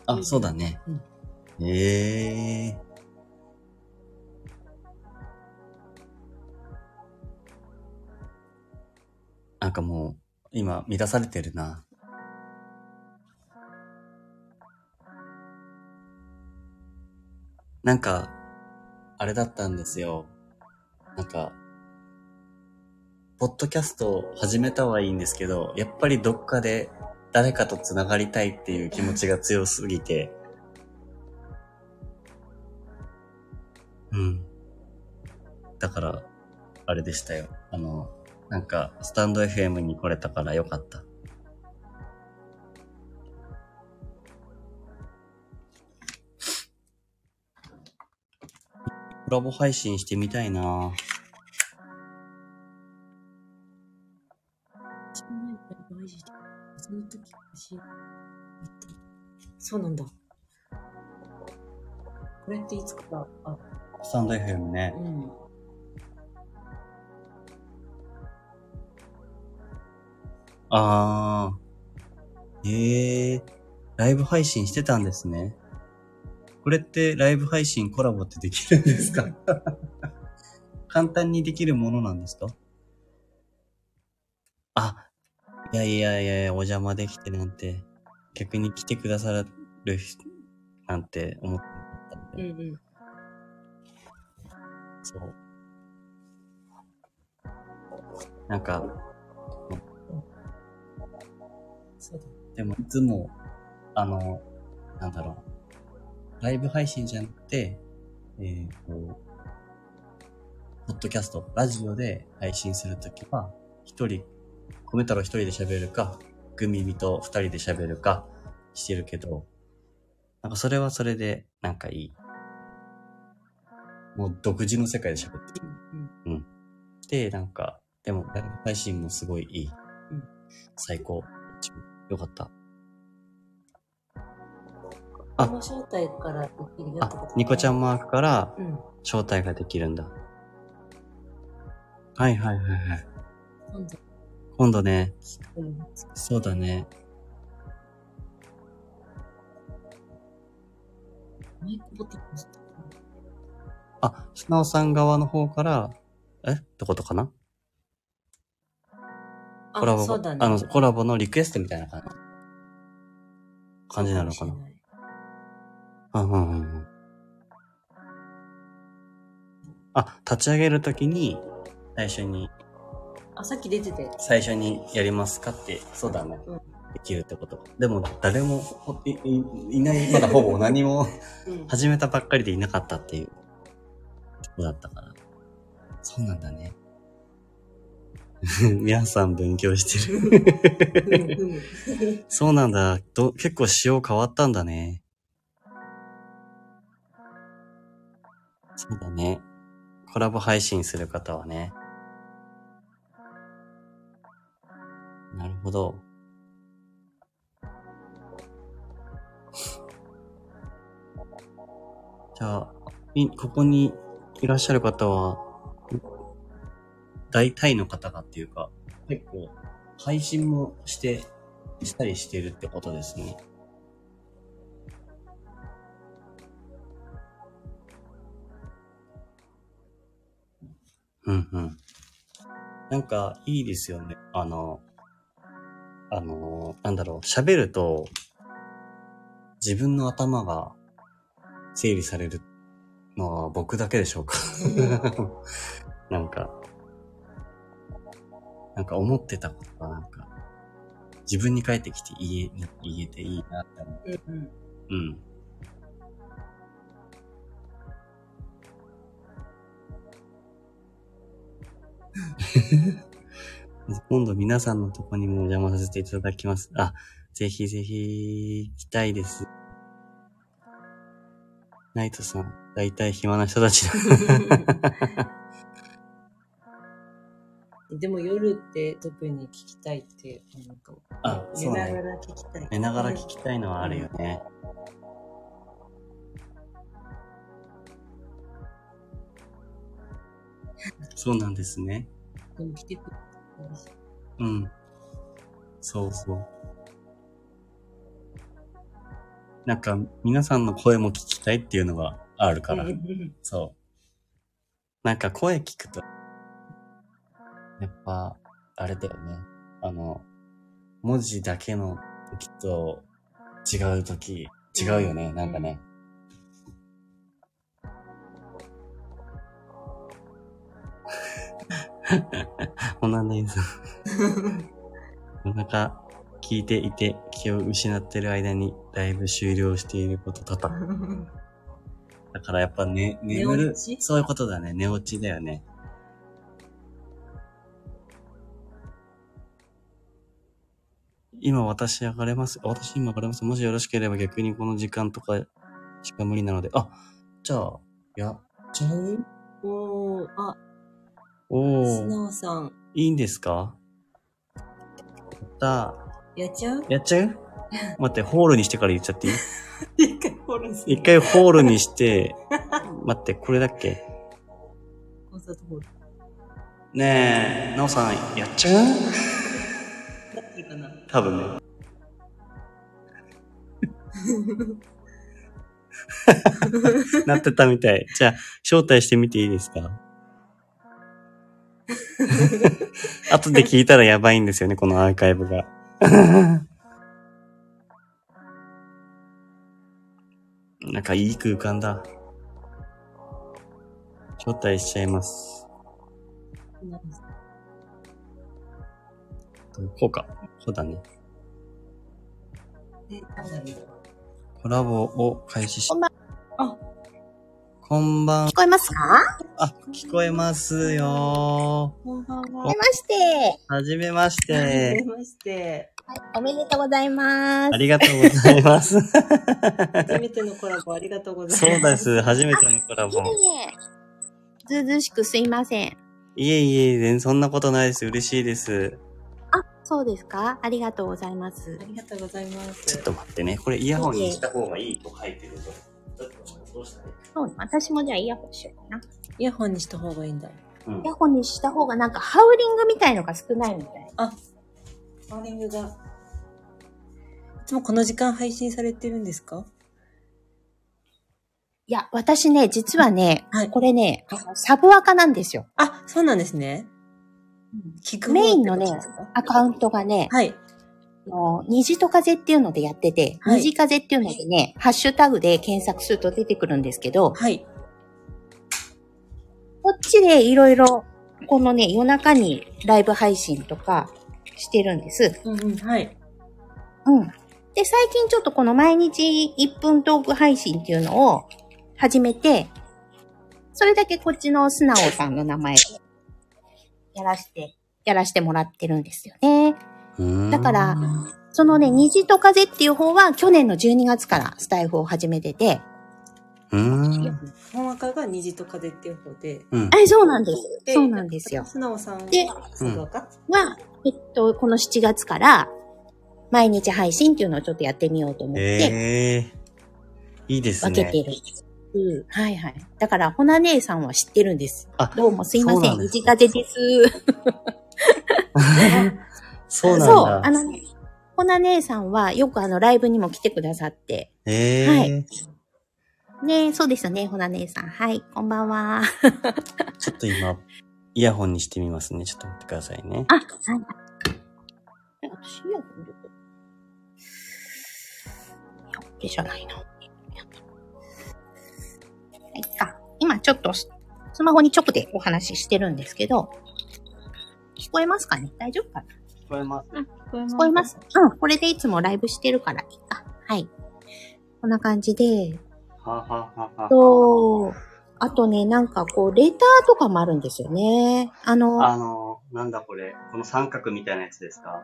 あ、そうだね。うんええなんかもう、今、乱されてるな。なんか、あれだったんですよ。なんか、ポッドキャストを始めたはいいんですけど、やっぱりどっかで誰かと繋がりたいっていう気持ちが強すぎて、うん。だから、あれでしたよ。あの、なんか、スタンド FM に来れたからよかった。コラボ配信してみたいなその時欲しい。そうなんだ。これっていつから、あ、スタンド FM ね。うん。あー。ええー、ライブ配信してたんですね。これってライブ配信コラボってできるんですか？簡単にできるものなんですか？あ、いやいやいやいや、お邪魔できてなんて、逆に来てくださる人なんて思ったんで、うんうん。そう。なんか、そうだ。でもいつも、あの、なんだろう、ライブ配信じゃなくて、えっ、と、ポッドキャスト、ラジオで配信するときは、一人、米太郎一人で喋るか、グミミと二人で喋るかしてるけど、なんかそれはそれで、なんかいい。もう独自の世界で喋ってる。うんで、なんか、でも、ライブ配信もすごいいい。うん最高。よかった。こあの招待からできるよってあこと、ニコちゃんマークからうん。招待ができるんだ。はいはいはいはい。今度、今度ね、うん。そうだね。マイクボタン押したあ、素直さん側の方から、え？ってことかな？コラあ、ボ、そうだね。あの、コラボのリクエストみたいな感じ？感じなのかな？そうもしれいうんうんうんうん。あ、立ち上げるときに、最初に、あ、さっき出てて。最初にやりますかって、そうだね。うん。できるってこと。でも、誰もほいいいない、まだほぼ何も うん。始めたばっかりでいなかったっていうとこだったから。そうなんだね。皆さん勉強してる。そうなんだ。ど結構仕様変わったんだね。そうだね。コラボ配信する方はね。なるほど。じゃあ、いここにいらっしゃる方は、大体の方がっていうか、結構配信もして、したりしてるってことですね。うんうん。なんか、いいですよね。あの、あの、なんだろう、喋ると、自分の頭が整理されるのは僕だけでしょうか なんか、なんか思ってたことがなんか、自分に返ってきて言え、言えていいなって思う。うんうん。うん。今度皆さんのとこにもお邪魔させていただきます。あ、ぜひぜひ、行きたいです。ナイトさん、だいたい暇な人たちだ。でも夜って特に聞きたいって思うかも。あそうね寝ながら聞きたい。寝ながら聞きたいのはあるよね。そうなんですね。でも来てくれうん。そうそう。なんか、皆さんの声も聞きたいっていうのがあるから。そう。なんか声聞くと、やっぱ、あれだよね。あの、文字だけの時と違う時、違うよね、なんかね。ほなねさん。なかなか聞いていて気を失ってる間にライブ終了していること多々。だからやっぱね、眠るそういうことだね。寝落ちだよね。今私上がれます？あ私今上がれます？もしよろしければ逆にこの時間とかしか無理なので。あ、じゃあ、やっちゃう？おー、あ、お素ー、直さん、いいんですか？やったやっちゃう？やっちゃう？待って、ホールにしてから言っちゃっていい？一回フォローする一回ホールにして、待って、これだっけ？コンサートホール。ねえ、なおさん、やっちゃう？なってるかな？多分ね。なってたみたい。じゃあ、招待してみていいですか？後で聞いたらやばいんですよね、このアーカイブが。なんかいい空間だ。招待しちゃいます。こうか。そうだね。コラボを開始しあ、こんばん聞こえますか？あ、聞こえますよこんばんは。はじめまして。はじめましはじめて。まして。はい、おめでとうございますあ。りがとうございます。初めてのコラボありがとうござそいうます。です。初めてのコラボい。えいえ。ずうずうしくすいません。いえいえ、全然そんなことないです。嬉しいです。あ、そうですか？ありがとうございますあ。りがとうございます。ちょっと待ってね。これイヤホンにした方がいいと書いてるぞ。ちょっとどうしたらいい？そう、私もじゃあイヤホンしようかな。イヤホンにした方がいいんだ。うんイヤホンにした方がなんかハウリングみたいのが少ないみたい。あ、ハーリングが。いつもこの時間配信されてるんですか？いや、私ね、実はね、はいこれね、サブアカなんですよ。あ、そうなんですね。聞く方メインのねアカウントがね、はい。あの虹と風っていうのでやってて、はい虹風っていうのでね、ハッシュタグで検索すると出てくるんですけど、はい。こっちでいろいろ、このね、夜中にライブ配信とかしてるんです。うんうん、はい。うん。で、最近ちょっとこの毎日1分トーク配信っていうのを始めて、それだけこっちの素直さんの名前でやらして、やらしてもらってるんですよね。だから、そのね、虹と風っていう方は去年の12月からスタイフを始めてて、うーん。本赤が虹と風っていう方で。うん。あ、そうなんです。そうなんですよ。素直さんはでそう赤は、えっと、この7月から、毎日配信っていうのをちょっとやってみようと思って、ええいいです分ね。けてる。うんはいはい。だから、ほな姉さんは知ってるんです。あどうもすいません。虹風です。そうなんだ。そう、あのね、ほな姉さんはよくあのライブにも来てくださって。ええはいねそうですよね、ほな姉さん。はい、こんばんは。ちょっと今、イヤホンにしてみますね。ちょっと待ってくださいね。あ、はい。え、私、イヤホン入れてるいや、これじゃないな。はい、あ、今ちょっとススマホに直でお話ししてるんですけど、聞こえますかね？大丈夫かな？聞こえます？聞こえ聞こえますうん、これでいつもライブしてるからいいか。はい。こんな感じで、はははは。と、あとね、なんかこう、レターとかもあるんですよね。あの、あの、なんだこれ。この三角みたいなやつですか？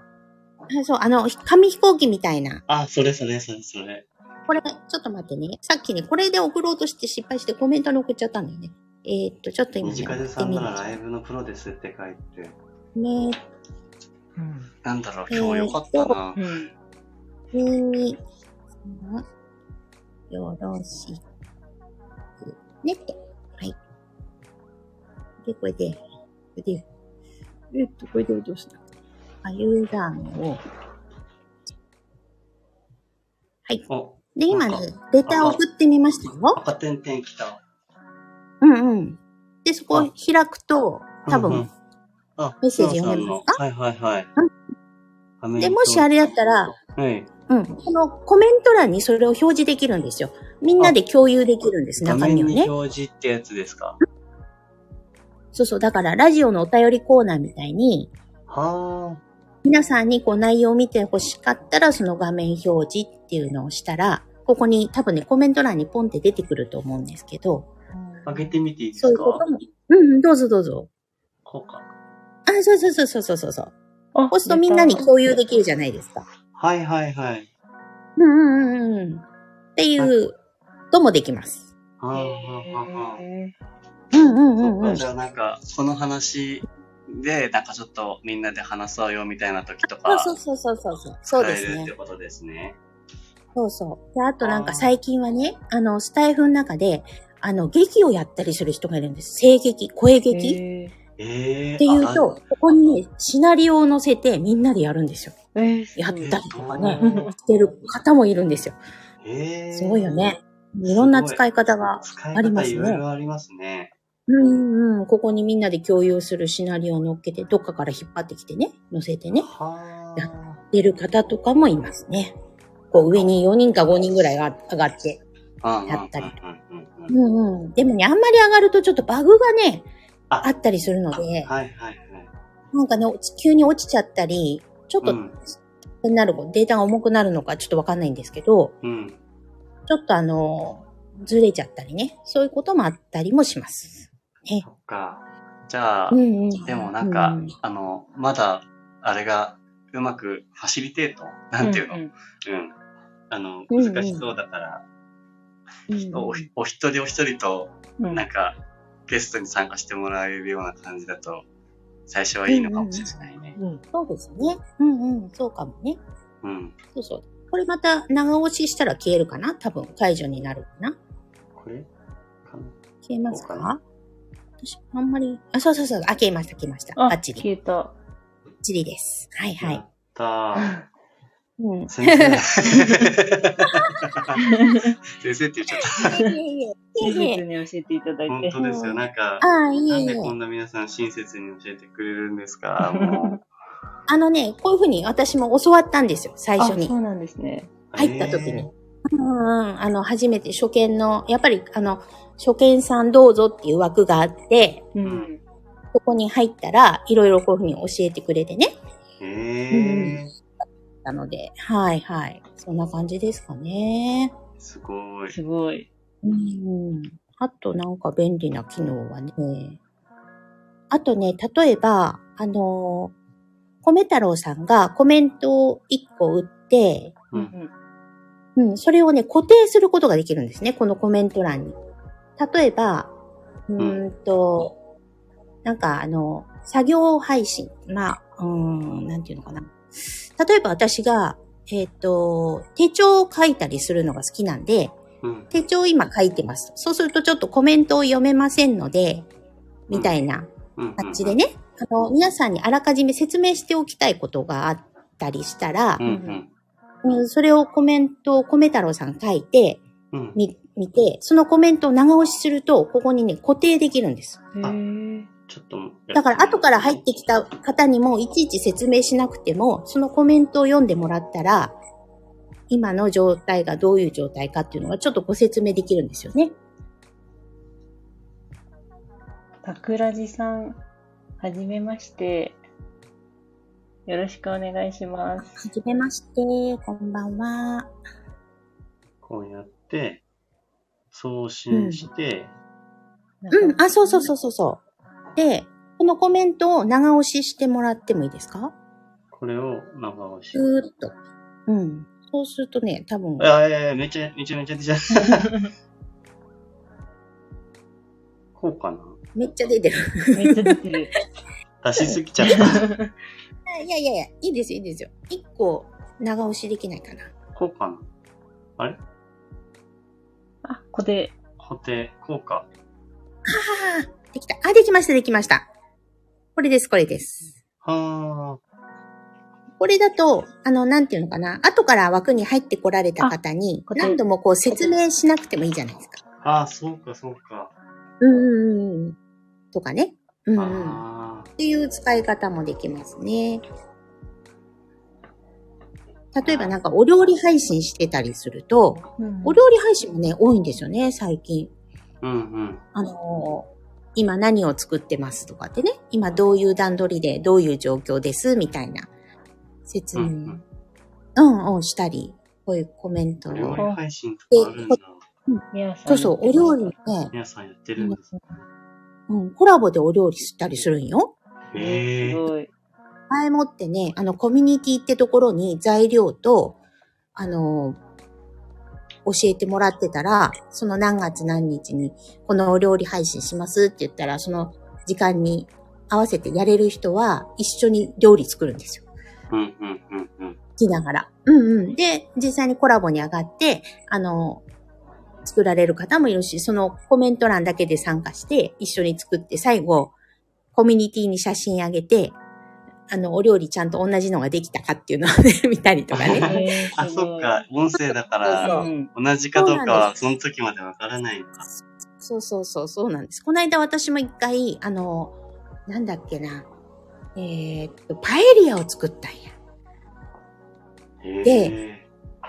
そう、あの、紙飛行機みたいな。あ、それそれそれそれ。これ、ちょっと待ってね。さっきね、これで送ろうとして失敗してコメントに送っちゃったんだよね。えー、っと、ちょっと今ね、短送手さんならライブのプロですって書いて。ね。なんだろう、今日よかったな。うん。に、よろしくねって。はい。で、これで、これで、えっと、これでどうしたあ、ユーザー名を。はい。お、で、今なん。ね、レターを送ってみましたよ。赤点々来た。うん。うん。で、そこを開くと、多分、うん。うん。あ、メッセージ読めますかはいはいはい。で、もしあれだったら、はい。うん、このコメント欄にそれを表示できるんですよ。みんなで共有できるんです、中身をね。表示ってやつですか？そうそう、だからラジオのお便りコーナーみたいに、は皆さんにこう内容を見て欲しかったら、その画面表示っていうのをしたら、ここに多分ね、コメント欄にポンって出てくると思うんですけど、あ。開けてみていいですか？そういうことも。うんうん、どうぞどうぞ。こうか。あ、そうそうそうそうそうそうそう。あそうするとみんなに共有できるじゃないですか。はいはいはい。うんうんうんうん。っていう、ともできます。はあはあはうんうんうんうん。じゃあなんか、この話で、なんかちょっとみんなで話そうよみたいな時とか、そうそうそうそうそう。そうですねって。ことですね。そうそう。で、あとなんか最近はね、あの、スタイフの中で、あの、劇をやったりする人がいるんです。声劇、声ー劇っていうと、ここにね、シナリオを載せてみんなでやるんですよ。ーえーやったりとかね、えしてる方もいるんですよ。ええすごいよね。いろんな使い方が。ありますね方いろいろありますね。ううんうん。ここにみんなで共有するシナリオを乗っけて、どっかから引っ張ってきてね、乗せてね、はや出る方とかもいますね。こう上に4人か5人ぐらいが上がって。あ。やったりうんうんうんうんうんうん。でもね、あんまり上がるとちょっとバグがね、ああったりするので、はいはいはい。なんかね、急に落ちちゃったり、ちょっと、うんなるデータが重くなるのかちょっとわかんないんですけど、うん。ちょっとあの、ずれちゃったりね、そういうこともあったりもします。ね。そっか。じゃあ、うんうん。でもなんか、うんあの、まだ、あれが、うまく、ファシリテートなんていうの、うんんううんあの、うんうん難しそうだから、うんおお一人お一人と、うんなんか、ゲストに参加してもらえるような感じだと、最初はいいのかもしれないね。うんそうですね。うんうん、そうかもね。うん。そうそう。これまた長押ししたら消えるかな？多分解除になるかな？これ？かな？消えますか？私、あんまり、あ、そうそうそう。あ、消えました、消えました。あバッチリ。バ消えた。ッチリです。はいはいやっ。たー。うん。先生。先生って言っちゃった。いえいえいえ親切に教えていただいて。本当ですよ。なんか、ああ、い。なんでこんな皆さん親切に教えてくれるんですか？もあのね、こういうふうに私も教わったんですよ、最あ、初にそ。うなんですね。う。入った時にえうんうん、あの、初めて初見の、やっぱり、あの、初見さんどうぞっていう枠があって、うん。そこに入ったら、いろいろこういうふうに教えてくれてね。ー。えなので、はいはい。そんな感じですかね。ー。すごい。すごい。うん。あとなんか便利な機能はね。あとね、例えば、あのー、米太郎さんがコメントを1個打って、ううんん。うん、それをね、固定することができるんですね、このコメント欄に。例えば、うーんと、なんかあの、作業配信。まあ、うーん、なんていうのかな。例えば私が、えっ、と、手帳を書いたりするのが好きなんで、うん。手帳を今書いてます。そうするとちょっとコメントを読めませんので、みたいなうん。感じでね、あの、皆さんにあらかじめ説明しておきたいことがあったりしたらう、ん。うんそれをコメントを米太郎さん書いて、うん。見て、そのコメントを長押しすると、ここにね、固定できるんです。ちょっと。だから、後から入ってきた方にも、いちいち説明しなくても、そのコメントを読んでもらったら、今の状態がどういう状態かっていうのがちょっとご説明できるんですよね。桜地さん、はじめまして。よろしくお願いします。はじめまして、こんばんは。こうやって、送信して、うん、あ、そうそうそうそうそう。で、このコメントを長押ししてもらってもいいですか？これを長押し。ずーっと。うん。そうするとね、多分い、やいやいや、めちゃめちゃめちゃ出ちゃう。こうかな？めっちゃ出てる。めっちゃ出てる。出しすぎちゃった。いやいやいや、いいですよ、いいですよ。一個長押しできないかな。こうかな？あれ？あ、ここで、固定、こうか。ああ、できた。あ、できました、できました。これです、これです。はこれだと、あの、なんていうのかな。後から枠に入ってこられた方に、あ何度もこう説明しなくてもいいじゃないですか。あ。ああ、そうか、そうか。うんうんうんうん。とかね。うんうん。っあていう使い方もできますね。例えばなんかお料理配信してたりすると、うんお料理配信もね、多いんですよね、最近。あ。うんうん。あのー今何を作ってますとかってね、今どういう段取りでどういう状況ですみたいな説明、ううんんうん、うん、したり、こういうコメントお料を。理配信とかあるんだ。皆さんそうそう、お料理ね、皆さんやってるんです。うん、コラボでお料理したりするんよ。へえす。ごい。前もってね、あの、コミュニティってところに材料と、あのー教えてもらってたら、その何月何日にこのお料理配信しますって言ったら、その時間に合わせてやれる人は一緒に料理作るんですよ。うんうんうんうん。聞きながら。うんうん。で、実際にコラボに上がって、あの、作られる方もいるし、そのコメント欄だけで参加して、一緒に作って、最後、コミュニティに写真あげて、あの、お料理ちゃんと同じのができたかっていうのをね、見たりとかね。えー あ、そっか。音声だから、同じかどうかはその時までわからないのか。そうそうそう、そうなんです。この間私も一回、あの、なんだっけな。えーっと、パエリアを作ったんや。へで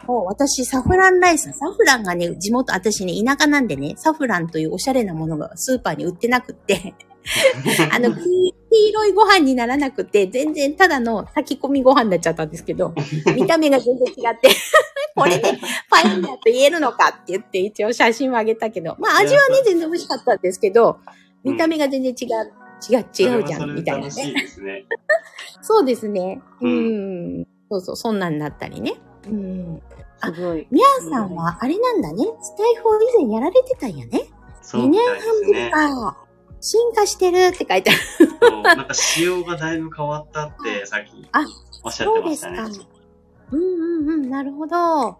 もう私、サフランライス、サフランがね、地元、私ね、田舎なんでね、サフランというおしゃれなものがスーパーに売ってなくって、あの、黄黄色いご飯にならなくて、全然ただの炊き込みご飯になっちゃったんですけど、見た目が全然違って、これでパエリアと言えるのかって言って一応写真をあげたけど、まあ味はね、全然美味しかったんですけど、見た目が全然違う、違う、違うじゃん、みたいなね。そうですね。ううんん。そうそう、そんなんなったりね。うん。すごい。みゃーさんは、あれなんだね。スタイフを以前やられてたんやね。2そうみ年半ぶりね。か。進化してるって書いてある。そうなんか仕様がだいぶ変わったって、さっきあおっしゃっそうですてましたねか。。うんうんうん、なるほど。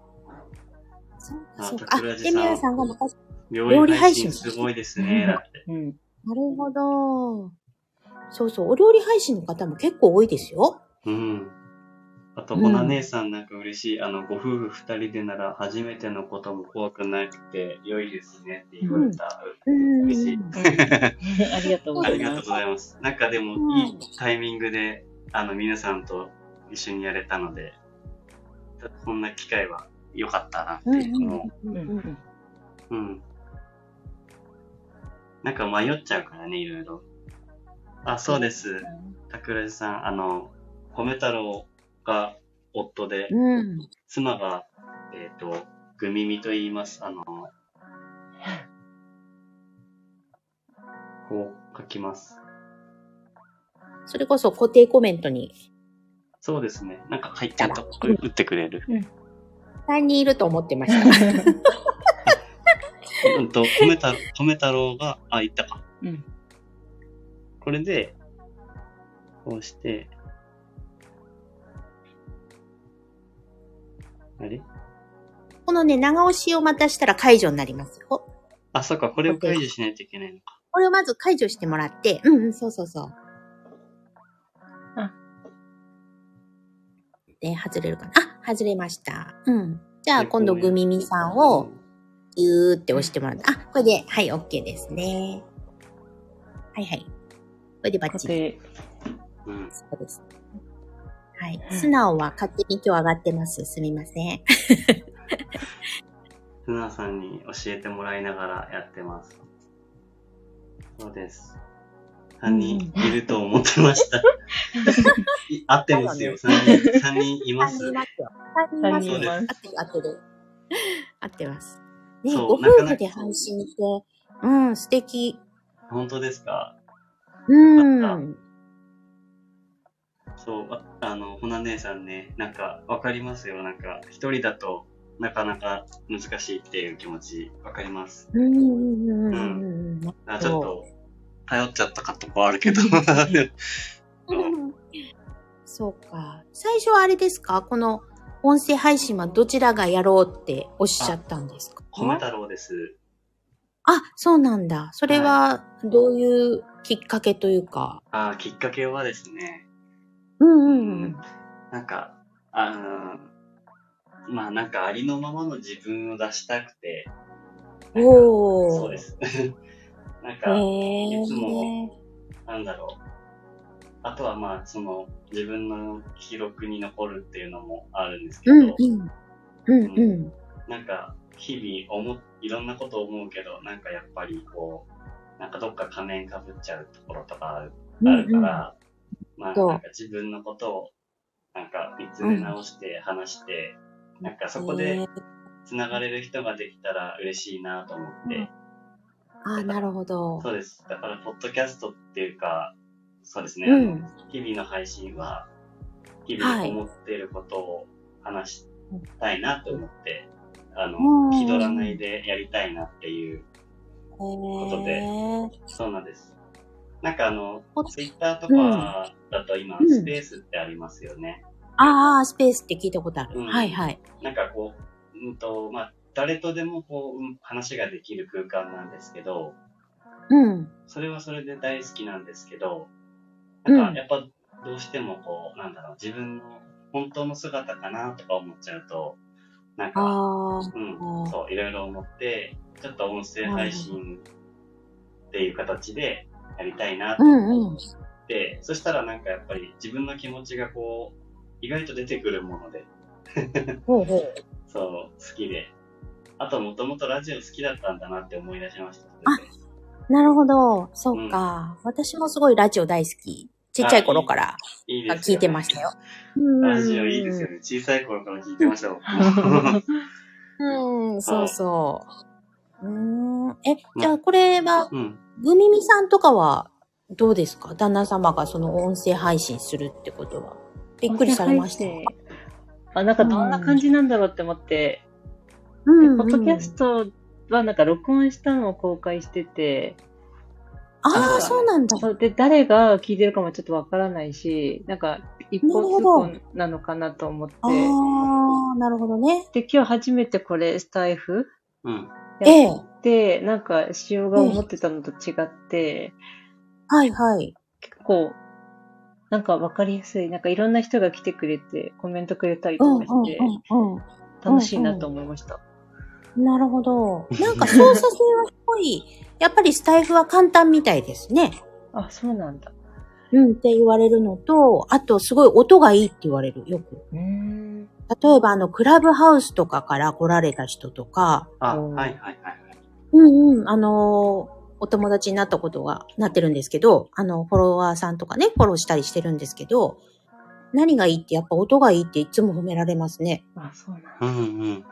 そうか、あそうか。あ、で、桜地さんみやさんが昔、料料理理配信すごいですね。だって。うん。なるほど。そうそう、お料理配信の方も結構多いですよ。うん。あと、うんほな姉さんなんか嬉しい。あの、ご夫婦二人でなら初めてのことも怖くなくて良いですねって言われた。うん。嬉しい。ありがとうごありがとうざいます。ございます。なんかでも、うんいいタイミングで、あの、皆さんと一緒にやれたので、こんな機会は良かったなってうん思うんうんうん。う。うん。なんか迷っちゃうからね、いろいろ。あ、そうです。桜地さん、あの、米太郎が夫で、うん。妻が、えっ、と、グミミと言います。あの、こう書きます。それこそ固定コメントにそうですね。なんか書いてと打ってくれる。3人いると思ってました。うんと、米太米太郎が、あ、言ったか。うん。これで、こうして、あれこのね、長押しをまたしたら解除になりますよ。あ、そっか、これを解除しないといけないのか。これをまず解除してもらって、うんうん、そうそうそう。あで、外れるかなあ、外れました。うん。じゃあ、で今度、グミミさんを、ギューって押してもらって、あ、これで、はい、OK ですね。はいはい。これでバッチリ。で、うん。そうです。はい。うん素直は勝手に今日上がってます。すみません。ふなさんに教えてもらいながらやってます。そうです。3人いると思ってました。い 合ってますよ。3人、三人いま3す人い。ますよ。3人います合ってる、合ってる。合ってます。ねご夫婦で配信って、うん、素敵。本当ですか？うん。そう、ああの、ほな姉さんね、なんかわかりますよ。なんか、一人だとなかなか難しいっていう気持ちわかります。うんうんうん。あちょっと、頼っちゃったかとこあるけど。うんそうか。最初はあれですか？この音声配信はどちらがやろうっておっしゃったんですか？米太郎です。あ、そうなんだ。それはどういうきっかけというか？あきっかけはですね、うんうんうん。なんか、あのまあなんかありのままの自分を出したくて、おーそうです。なんへか、え。いつもなんだろう。あとはまあ、その、自分の記録に残るっていうのもあるんですけど、うんうん。うんうん。なんか、日々思っ、いろんなこと思うけど、なんかやっぱりこう、なんかどっか仮面かぶっちゃうところとかあるうんあるから、まあなんか自分のことをなんか見つめ直して話して、なんかそこで繋がれる人ができたら嬉しいなと思って、ああ、なるほど。そうです。だから、ポッドキャストっていうか、そうですね、うん。あの日々の配信は、日々思っていることを話したいなと思って、あの、うん。気取らないでやりたいなっていう、ことで。そうなんです。なんかあのお、ツイッターとかだと今、うんスペースってありますよね。ああ、スペースって聞いたことある。うんはいはい。なんかこう、うんと、まあ、誰とでもこう、うん話ができる空間なんですけど、うん。それはそれで大好きなんですけど、うんなんかやっぱどうしてもこう、なんだろう、自分の本当の姿かなとか思っちゃうと、なんか、うん、そう、いろいろ思って、ちょっと音声配信っていう形でやりたいなとうん思うん。って、そしたらなんかやっぱり自分の気持ちがこう、意外と出てくるもので、ほうほう。そう、好きで。あと、もともとラジオ好きだったんだなって思い出しました。あなるほど。そっか。私もすごいラジオ大好き。ちっちゃい頃から。聞いてましたよ。ラジオいいですよね。小さい頃から聞いてましたもん。うん、そうそう。うーん。え、じゃあこれは、うん。グミミさんとかはどうですか？旦那様がその音声配信するってことは。びっくりされました。あ、なんかどんな感じなんだろうって思って、うんうんポッドキャストはなんか録音したのを公開してて、ああ、そうなんだ。そうで、誰が聞いてるかもちょっとわからないし、なんか一方通行なのかなと思って、ああ、なるほどね。で、今日初めてこれスタイフうん。ええ。で、なんか仕様が思ってたのと違って、はいはい。結構、なんかわかりやすい。なんかいろんな人が来てくれて、コメントくれたりとかして、うん楽しいなと思いました。うん。なるほど。なんか操作性はすごい、やっぱりスタイフは簡単みたいですね。あ、そうなんだ。うんって言われるのと、あとすごい音がいいって言われる、よく。うーん。例えばあの、クラブハウスとかから来られた人とか、あ、うんはいはいはい。うんうん、あのーお友達になったことがなってるんですけど、あの、フォロワーさんとかね、フォローしたりしてるんですけど、何がいいってやっぱ音がいいっていつも褒められますね。あ、そうなんだ。うんうん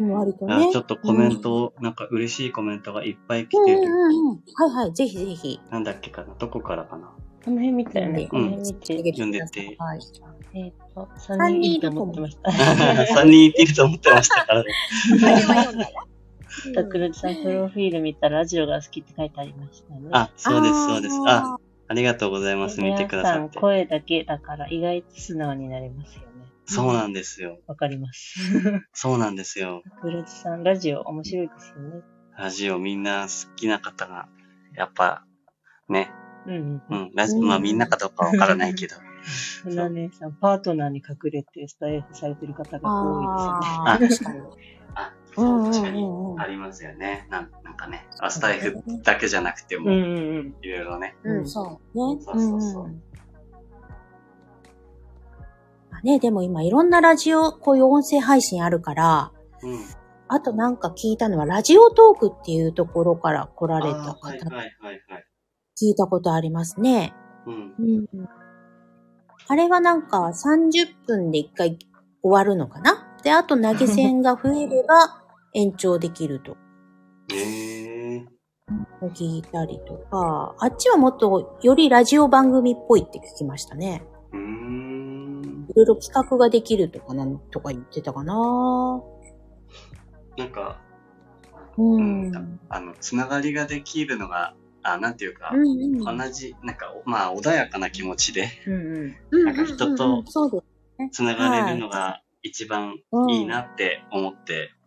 うん割とうん。あね。ちょっとコメント、なんか嬉しいコメントがいっぱい来うんてる。うんうん。はいはい、ぜひぜひ。なんだっけかな？どこからかな？この辺みたいね。うんこの辺見て。読んでってはい。えっ、と、3人いると思ってました。3人いると思ってましたからね。あれは読んだよ。タクルジさん、プロフィール見たらラジオが好きって書いてありましたね。あ、そうです、そうです。あ、あありがとうございます。見てくださって皆さん。声だけだから意外と素直になれますよね。そうなんですよ。わかります。そうなんですよ。タクルジさん、ラジオ面白いですよね。ラジオみんな好きな方が、やっぱ、ね。うんうん。うん。ラジまあみんなかどうかわからないけど。船姉さん、パートナーに隠れてスタイフされてる方が多いです確かに。あ、確かにありますよね。なんなんかね、あスタイフだけじゃなくても。いろいろね。うん、そうね。そうそうそうね、でも今いろんなラジオ、こういう音声配信あるから、うん。あとなんか聞いたのは、ラジオトークっていうところから来られた方、はいはいはいはい。聞いたことありますね。うん。うん。あれはなんか30分で1回終わるのかな？で、あと投げ銭が増えれば延長できるとええ聞いたりとか、あっちはもっとよりラジオ番組っぽいって聞きましたね。うーん。いろいろ企画ができるとかなんとか言ってたかななんか、う。うんん。あの、つながりができるのが、あ、なんていうか、うんうん。同じ、なんか、まあ、穏やかな気持ちでうんうん。う んなんか人と。つながれるのが一番いいなって思って、うん。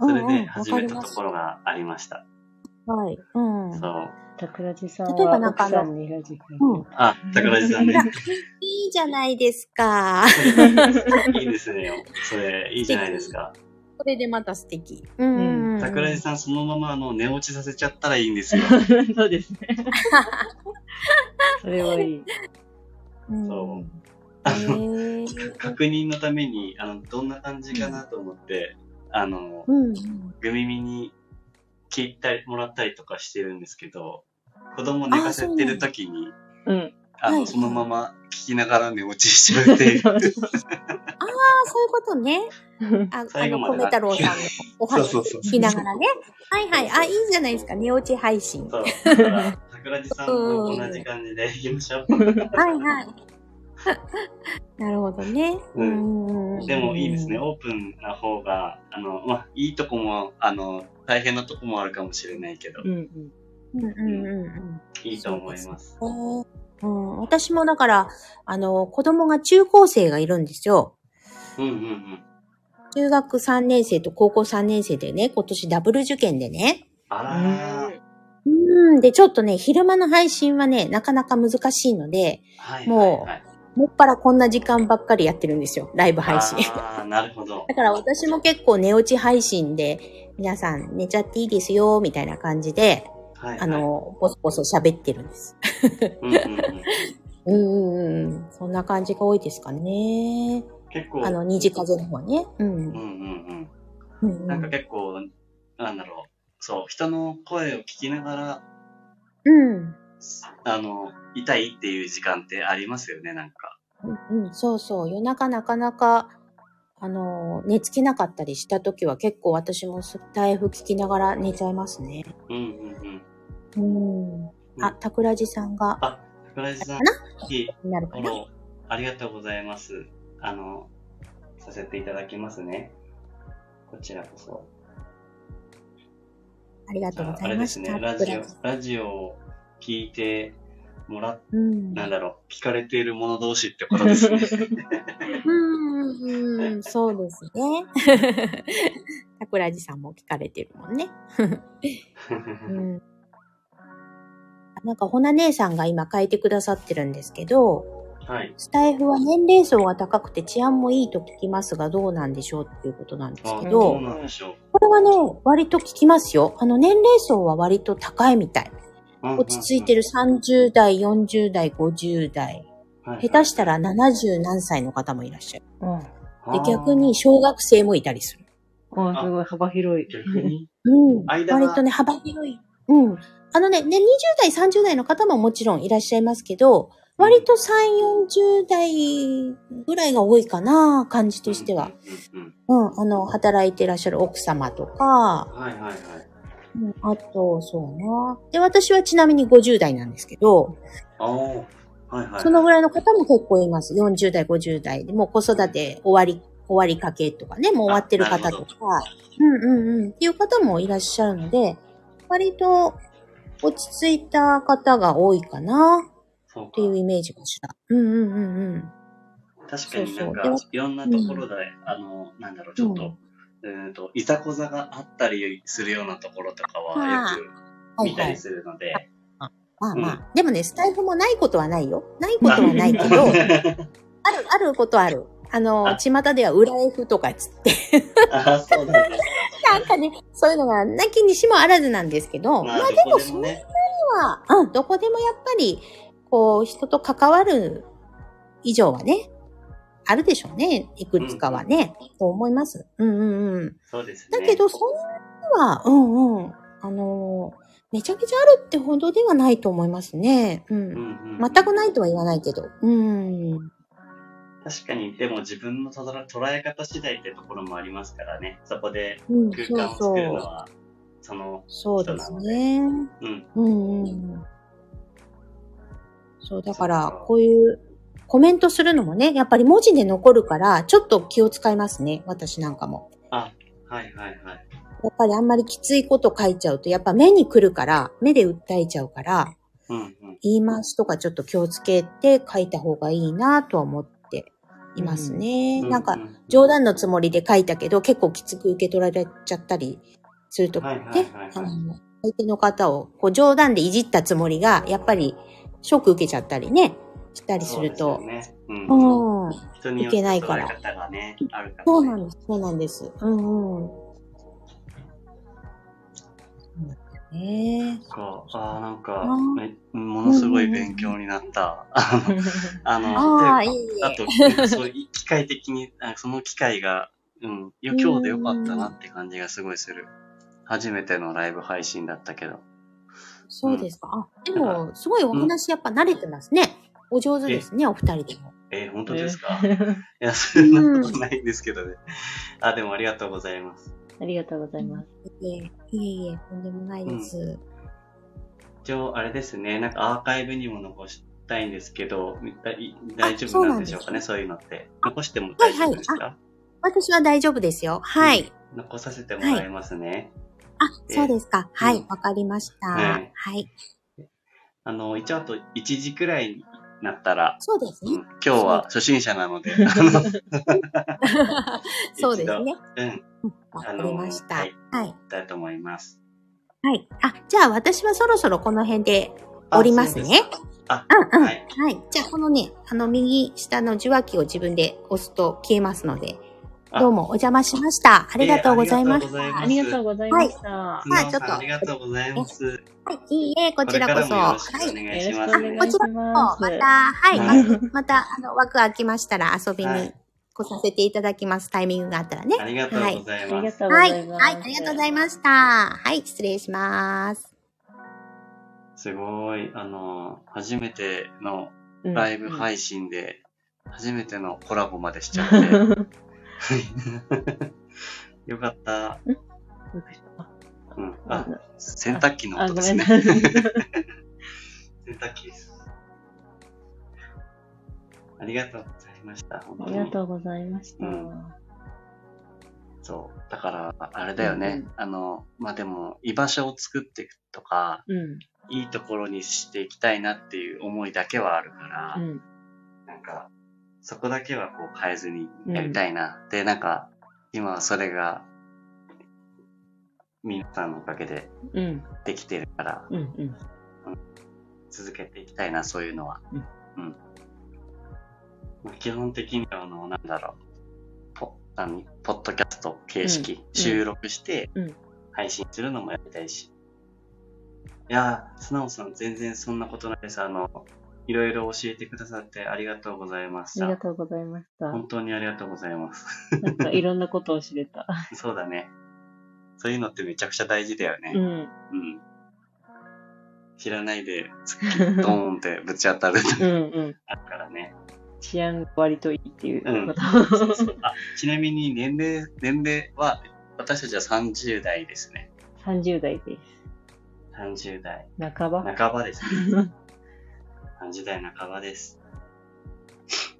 それで始めたところがありました。はい。うん。そう。タクラジさん例えばはなんかあの奥さんにラジうん。あ、桜地さんね。いいじゃないですか。いいですね。それ、いいじゃないですか。これでまた素敵。うん。桜地さんそのままあの寝落ちさせちゃったらいいんですよ。そうですね。それはいい。うん。そうへあの、ー確認のために、あの、どんな感じかなと思って、あの、うん。グミミに聞いたりもらったりとかしてるんですけど、子供寝かせてる時に、うん。あの、はいそのまま聞きながら寝落ちしちゃうっていう。ああ、そういうことね。あ、あの、最後まで米太郎さんのお話聞きながらね。はいはい。あ、いいじゃないですか。寝落ち配信。桜地さんも同じ感じでいきましょう。はいはい。なるほどね。うんんでもいいですね。。オープンな方が、あの、まあ、いいとこも、あの、大変なとこもあるかもしれないけど、うんうん。うんうんうんうん。いいと思います。うん、私もだから、あの、子供が中高生がいるんですよ。うんうんうん。中学3年生と高校3年生でね、今年ダブル受験でね。あらー。うん、で、ちょっとね、昼間の配信はね、なかなか難しいので、はいもうはいはい。もっぱらこんな時間ばっかりやってるんですよ、ライブ配信。ああ、なるほど。だから私も結構寝落ち配信で、皆さん寝ちゃっていいですよ、みたいな感じで、はい、はい。あ、の、ボソボソ喋ってるんです。うんうんうん、うんうんうん。そんな感じが多いですかね。結構、あの、虹風の方はね。うんうん。うんうんなんか結構、なんだろう。そう、人の声を聞きながら、うん。あの、いたいっていう時間ってありますよね、なんか。うんうん、そうそう。夜中なかなか、あの、寝つけなかったりした時は結構私もスタイフ聞きながら寝ちゃいますね。うんうんうん。うん。あ、桜地さんが、あ、桜地さん、かな？なるかな？ありがとうございます。あの、させていただきますね。こちらこそ。ありがとうごあざいました。あれですね、ラジオラジオを聞いてもらっ、うん。なんだろう、聞かれている者同士ってことですね。うんそうですね。桜地さんも聞かれてるもんね。うん。なんか、ほな姉さんが今書いてくださってるんですけど、はい。スタイフは年齢層が高くて治安もいいと聞きますがどうなんでしょうっていうことなんですあ、けどこれはね、割と聞きますよ。あの、年齢層は割と高いみたい。う。落ち着いてる。る30代、40代、50代。はい下手したら70何歳の方もいらっしゃる。うん。で、逆に、小学生もいたりする。あ、すごい幅広い。逆に？うん。割とね、幅広い。うん。あのね、ね、20代、30代の方ももちろんいらっしゃいますけど、割と3、40代ぐらいが多いかな、感じとしては。うん。あの、働いてらっしゃる奥様とか、はいはいはい。うんあと、そうな。で、私はちなみに50代なんですけど、はいはい。そのぐらいの方も結構います。40代、50代で、もう子育て終わり、終わりかけとかね、もう終わってる方とか、うんうんうん、っていう方もいらっしゃるので、割と落ち着いた方が多いかなっていうイメージかしら。うんうんうんうん。確かになんかそうそう、いろんなところで、あの、なんだろう、ちょっと、うーんと、いざこざがあったりするようなところとかはよく見たり。するので。まあまあ、でもね、スタイフもないことはないよ。ないことはないけど、ある、あることはある。あの、あ巷では裏 F とかつって、ああ、そうなんです なんかね、そういうのがなきにしもあらずなんですけど、か。まあ、でもそれでもね。は、うん、どこでもやっぱり、こう、人と関わる以上はね、あるでしょうね。いくつかはね、と思います。うんうんうん。そうですね。だけど、そんなには、うんうん。あのーめちゃめちゃあるってほどではないと思いますね。う。うんんうん、全くないとは言わないけど。うん。確かに、でも自分の捉え捉え方次第ってところもありますからね。そこでうん、空間を作るのう。は、その、そうですね。うん。うんうん。そう、だからこういうコメントするのもね、やっぱり文字で残るから、ちょっと気を使いますね。私なんかも。あ、はいはいはい。やっぱりあんまりきついこと書いちゃうと、やっぱ目に来るから、目で訴えちゃうから、うんうん。言い回しとかちょっと気をつけて書いた方がいいなとは思っていますね。なんか、冗談のつもりで書いたけど、結構きつく受け取られちゃったりするとね、相手の方をこう冗談でいじったつもりが、やっぱりショック受けちゃったりね、したりすると。そうん。うん。人によっていけないから捉え方がね、あるから、ね。そうなんです、そうなんです。うんうん。そうなんですね。か、ああ、なんかものすごい勉強になった。あの、あいいえ。あと、そういう機械的に、あその機会が、うん、今日でよかったなって感じがすごいする。初めてのライブ配信だったけど。そうですか。あ、でも、すごいお話やっぱ慣れてますね。お上手ですね、お二人でも。えー本当ですか、いや、そんなことないんですけどね。あ、でもありがとうございます。ありがとうございます。いえいえいえ、とんでもないです。一応、あれですね、なんかアーカイブにも残したいんですけど、だい大丈夫なんでしょうかね、そういうのって。残しても大丈夫ですか、私は大丈夫ですよ。はい。残させてもらいますね。あ、えーそうですか。はうん、いわかりました。ねはい。あの、一応あと1時くらいになったら、そうですうんね。今日は初心者なので、そうですね。うん、うんわかりました。あはい。の行きたいと思います。はい。あ、じゃあ私はそろそろこの辺で降りますね。あ。そうんうん。ははいい。じゃあこのね、あの右下の受話器を自分で押すと消えますので、あどうもお邪魔しました。ありがとうございました。えーありがとうございました。まあまあちょっと。ありがとうございます。はい、いいえ、こちらこそ。れからもよろしくはい。お願いよします。こちます。また、はい、はいままた、あの、枠空きましたら遊びはいに来させていただきます。タイミングがあったらね。ありがとうございあります。がとうござはい。はい、ありがとうございました。はい、失礼します。すごい、あの、初めてのうんライブ配信で、初めてのコラボまでしちゃって。よかった。うん。あ、洗濯機のあ、音ですね。洗濯機です。ありがとうございました。本当にありがとうございました。うんそう。だから、あれだよね。うんあの、まあ、でも、居場所を作っていくとか、うん。いいところにしていきたいなっていう思いだけはあるから、うん。なんか、そこだけはこう変えずにやりたいな。で、なんか、今はそれが、皆さんのおかげでうん。できてるから、うん。うん。続けていきたいな、そういうのは。うん。基本的には、あの、なんだろう、ポ何ポッドキャスト形式、うん収録してうん、配信するのもやりたいし。いやー、素直さん、全然そんなことないです。あの、いろいろ教えてくださってありがとうございました。ありがとうございました。本当にありがとうございます。なんかいろんなことを知れた。そうだね。そういうのってめちゃくちゃ大事だよね。うん。うん。知らないで、つドーンってぶち当たる うんうん。あるからね。治安が割といいっていううんこと。そうそう あちなみに年齢、年齢は、私たちは30代ですね。30代で30代。す。半ば？半ばですね。30代半ばです。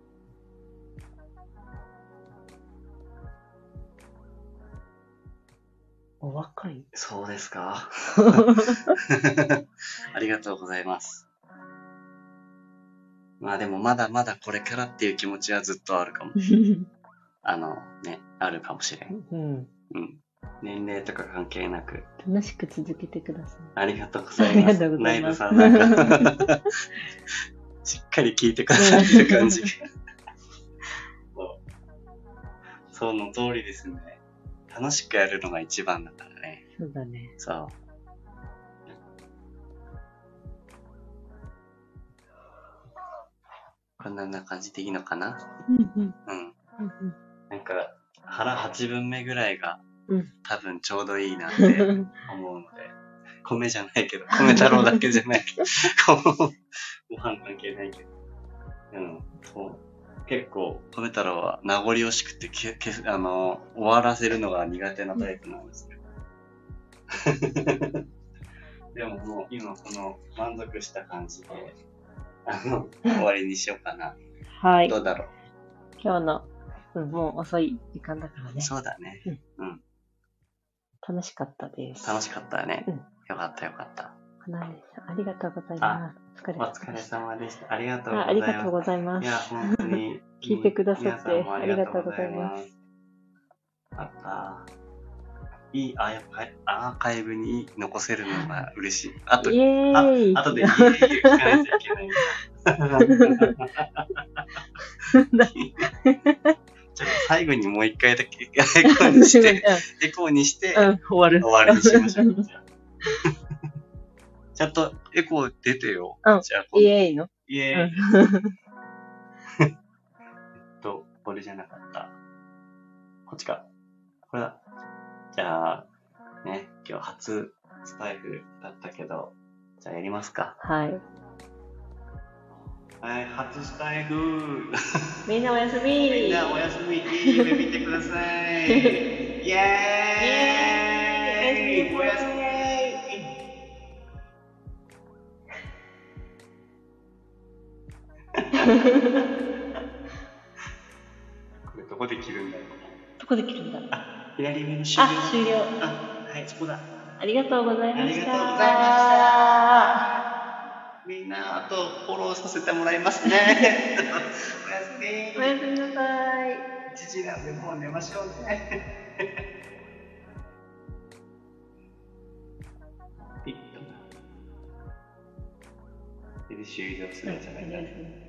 お若いそうですか？ありがとうございます。まあでもまだまだこれからっていう気持ちはずっとあるかも。あのね、あるかもしれん。うん。うん。年齢とか関係なく。楽しく続けてください。ありがとうございます。ありがとうございますナイトさんなんか、しっかり聞いてくださってる感じ が。そうその通りですね。楽しくやるのが一番だからね。そうだね。そう。こんな感じでいいのかな？うんうん。うん。うんなんか、腹8分目ぐらいがうん多分ちょうどいいなってうん。思うので、米じゃないけど、米太郎だけじゃないけど、ご飯関係ないけど。うん、そう。結構、米太郎は名残惜しくてけけ、あの、終わらせるのが苦手なタイプなんですけど。でももう今この満足した感じで、あの、終わりにしようかな。はい。どうだろ今日の、うん、もう遅い時間だからう。ね。そうだね。楽しかったです。楽しかったね。うんよかったよかった。花根さん、ありがとうございます。お疲れ様でした。ありがとうございあます。ありがとうございます。いや、本当に。聞いてくださってありがとうございま。ますあった。いいアーカイアーカイブに残せるのが嬉しい。あと、イエーイあとで聞かないといけない。ちょっと最後にもう一回だけエコーにして、エコーにして、うん、うん終わる。終わりにしましょう。じゃあちゃんとエコー出てよ。うんじゃあ、イエーイのイエーイ。うん えっと、これじゃなかった。こっちか。これだ。じゃあ、ね、今日初スタイフだったけど、じゃあやりますか。はい。はい、初スタイフ。みんなおやすみみんなおやすみ。いい夢見てください。イエーイイエーイおやすみ。これどこで切るんだろうどこで切るんだあ、左上の終了。あ、終了。あ、はい、そこだ。ありがとうございました。ありがとうございました。みんな、あとフォローさせてもらいますね。おやすみ。おやすみなさい。1時なんでもう寝ましょうね。ピッと。で終了するんじゃないかな。おやすみ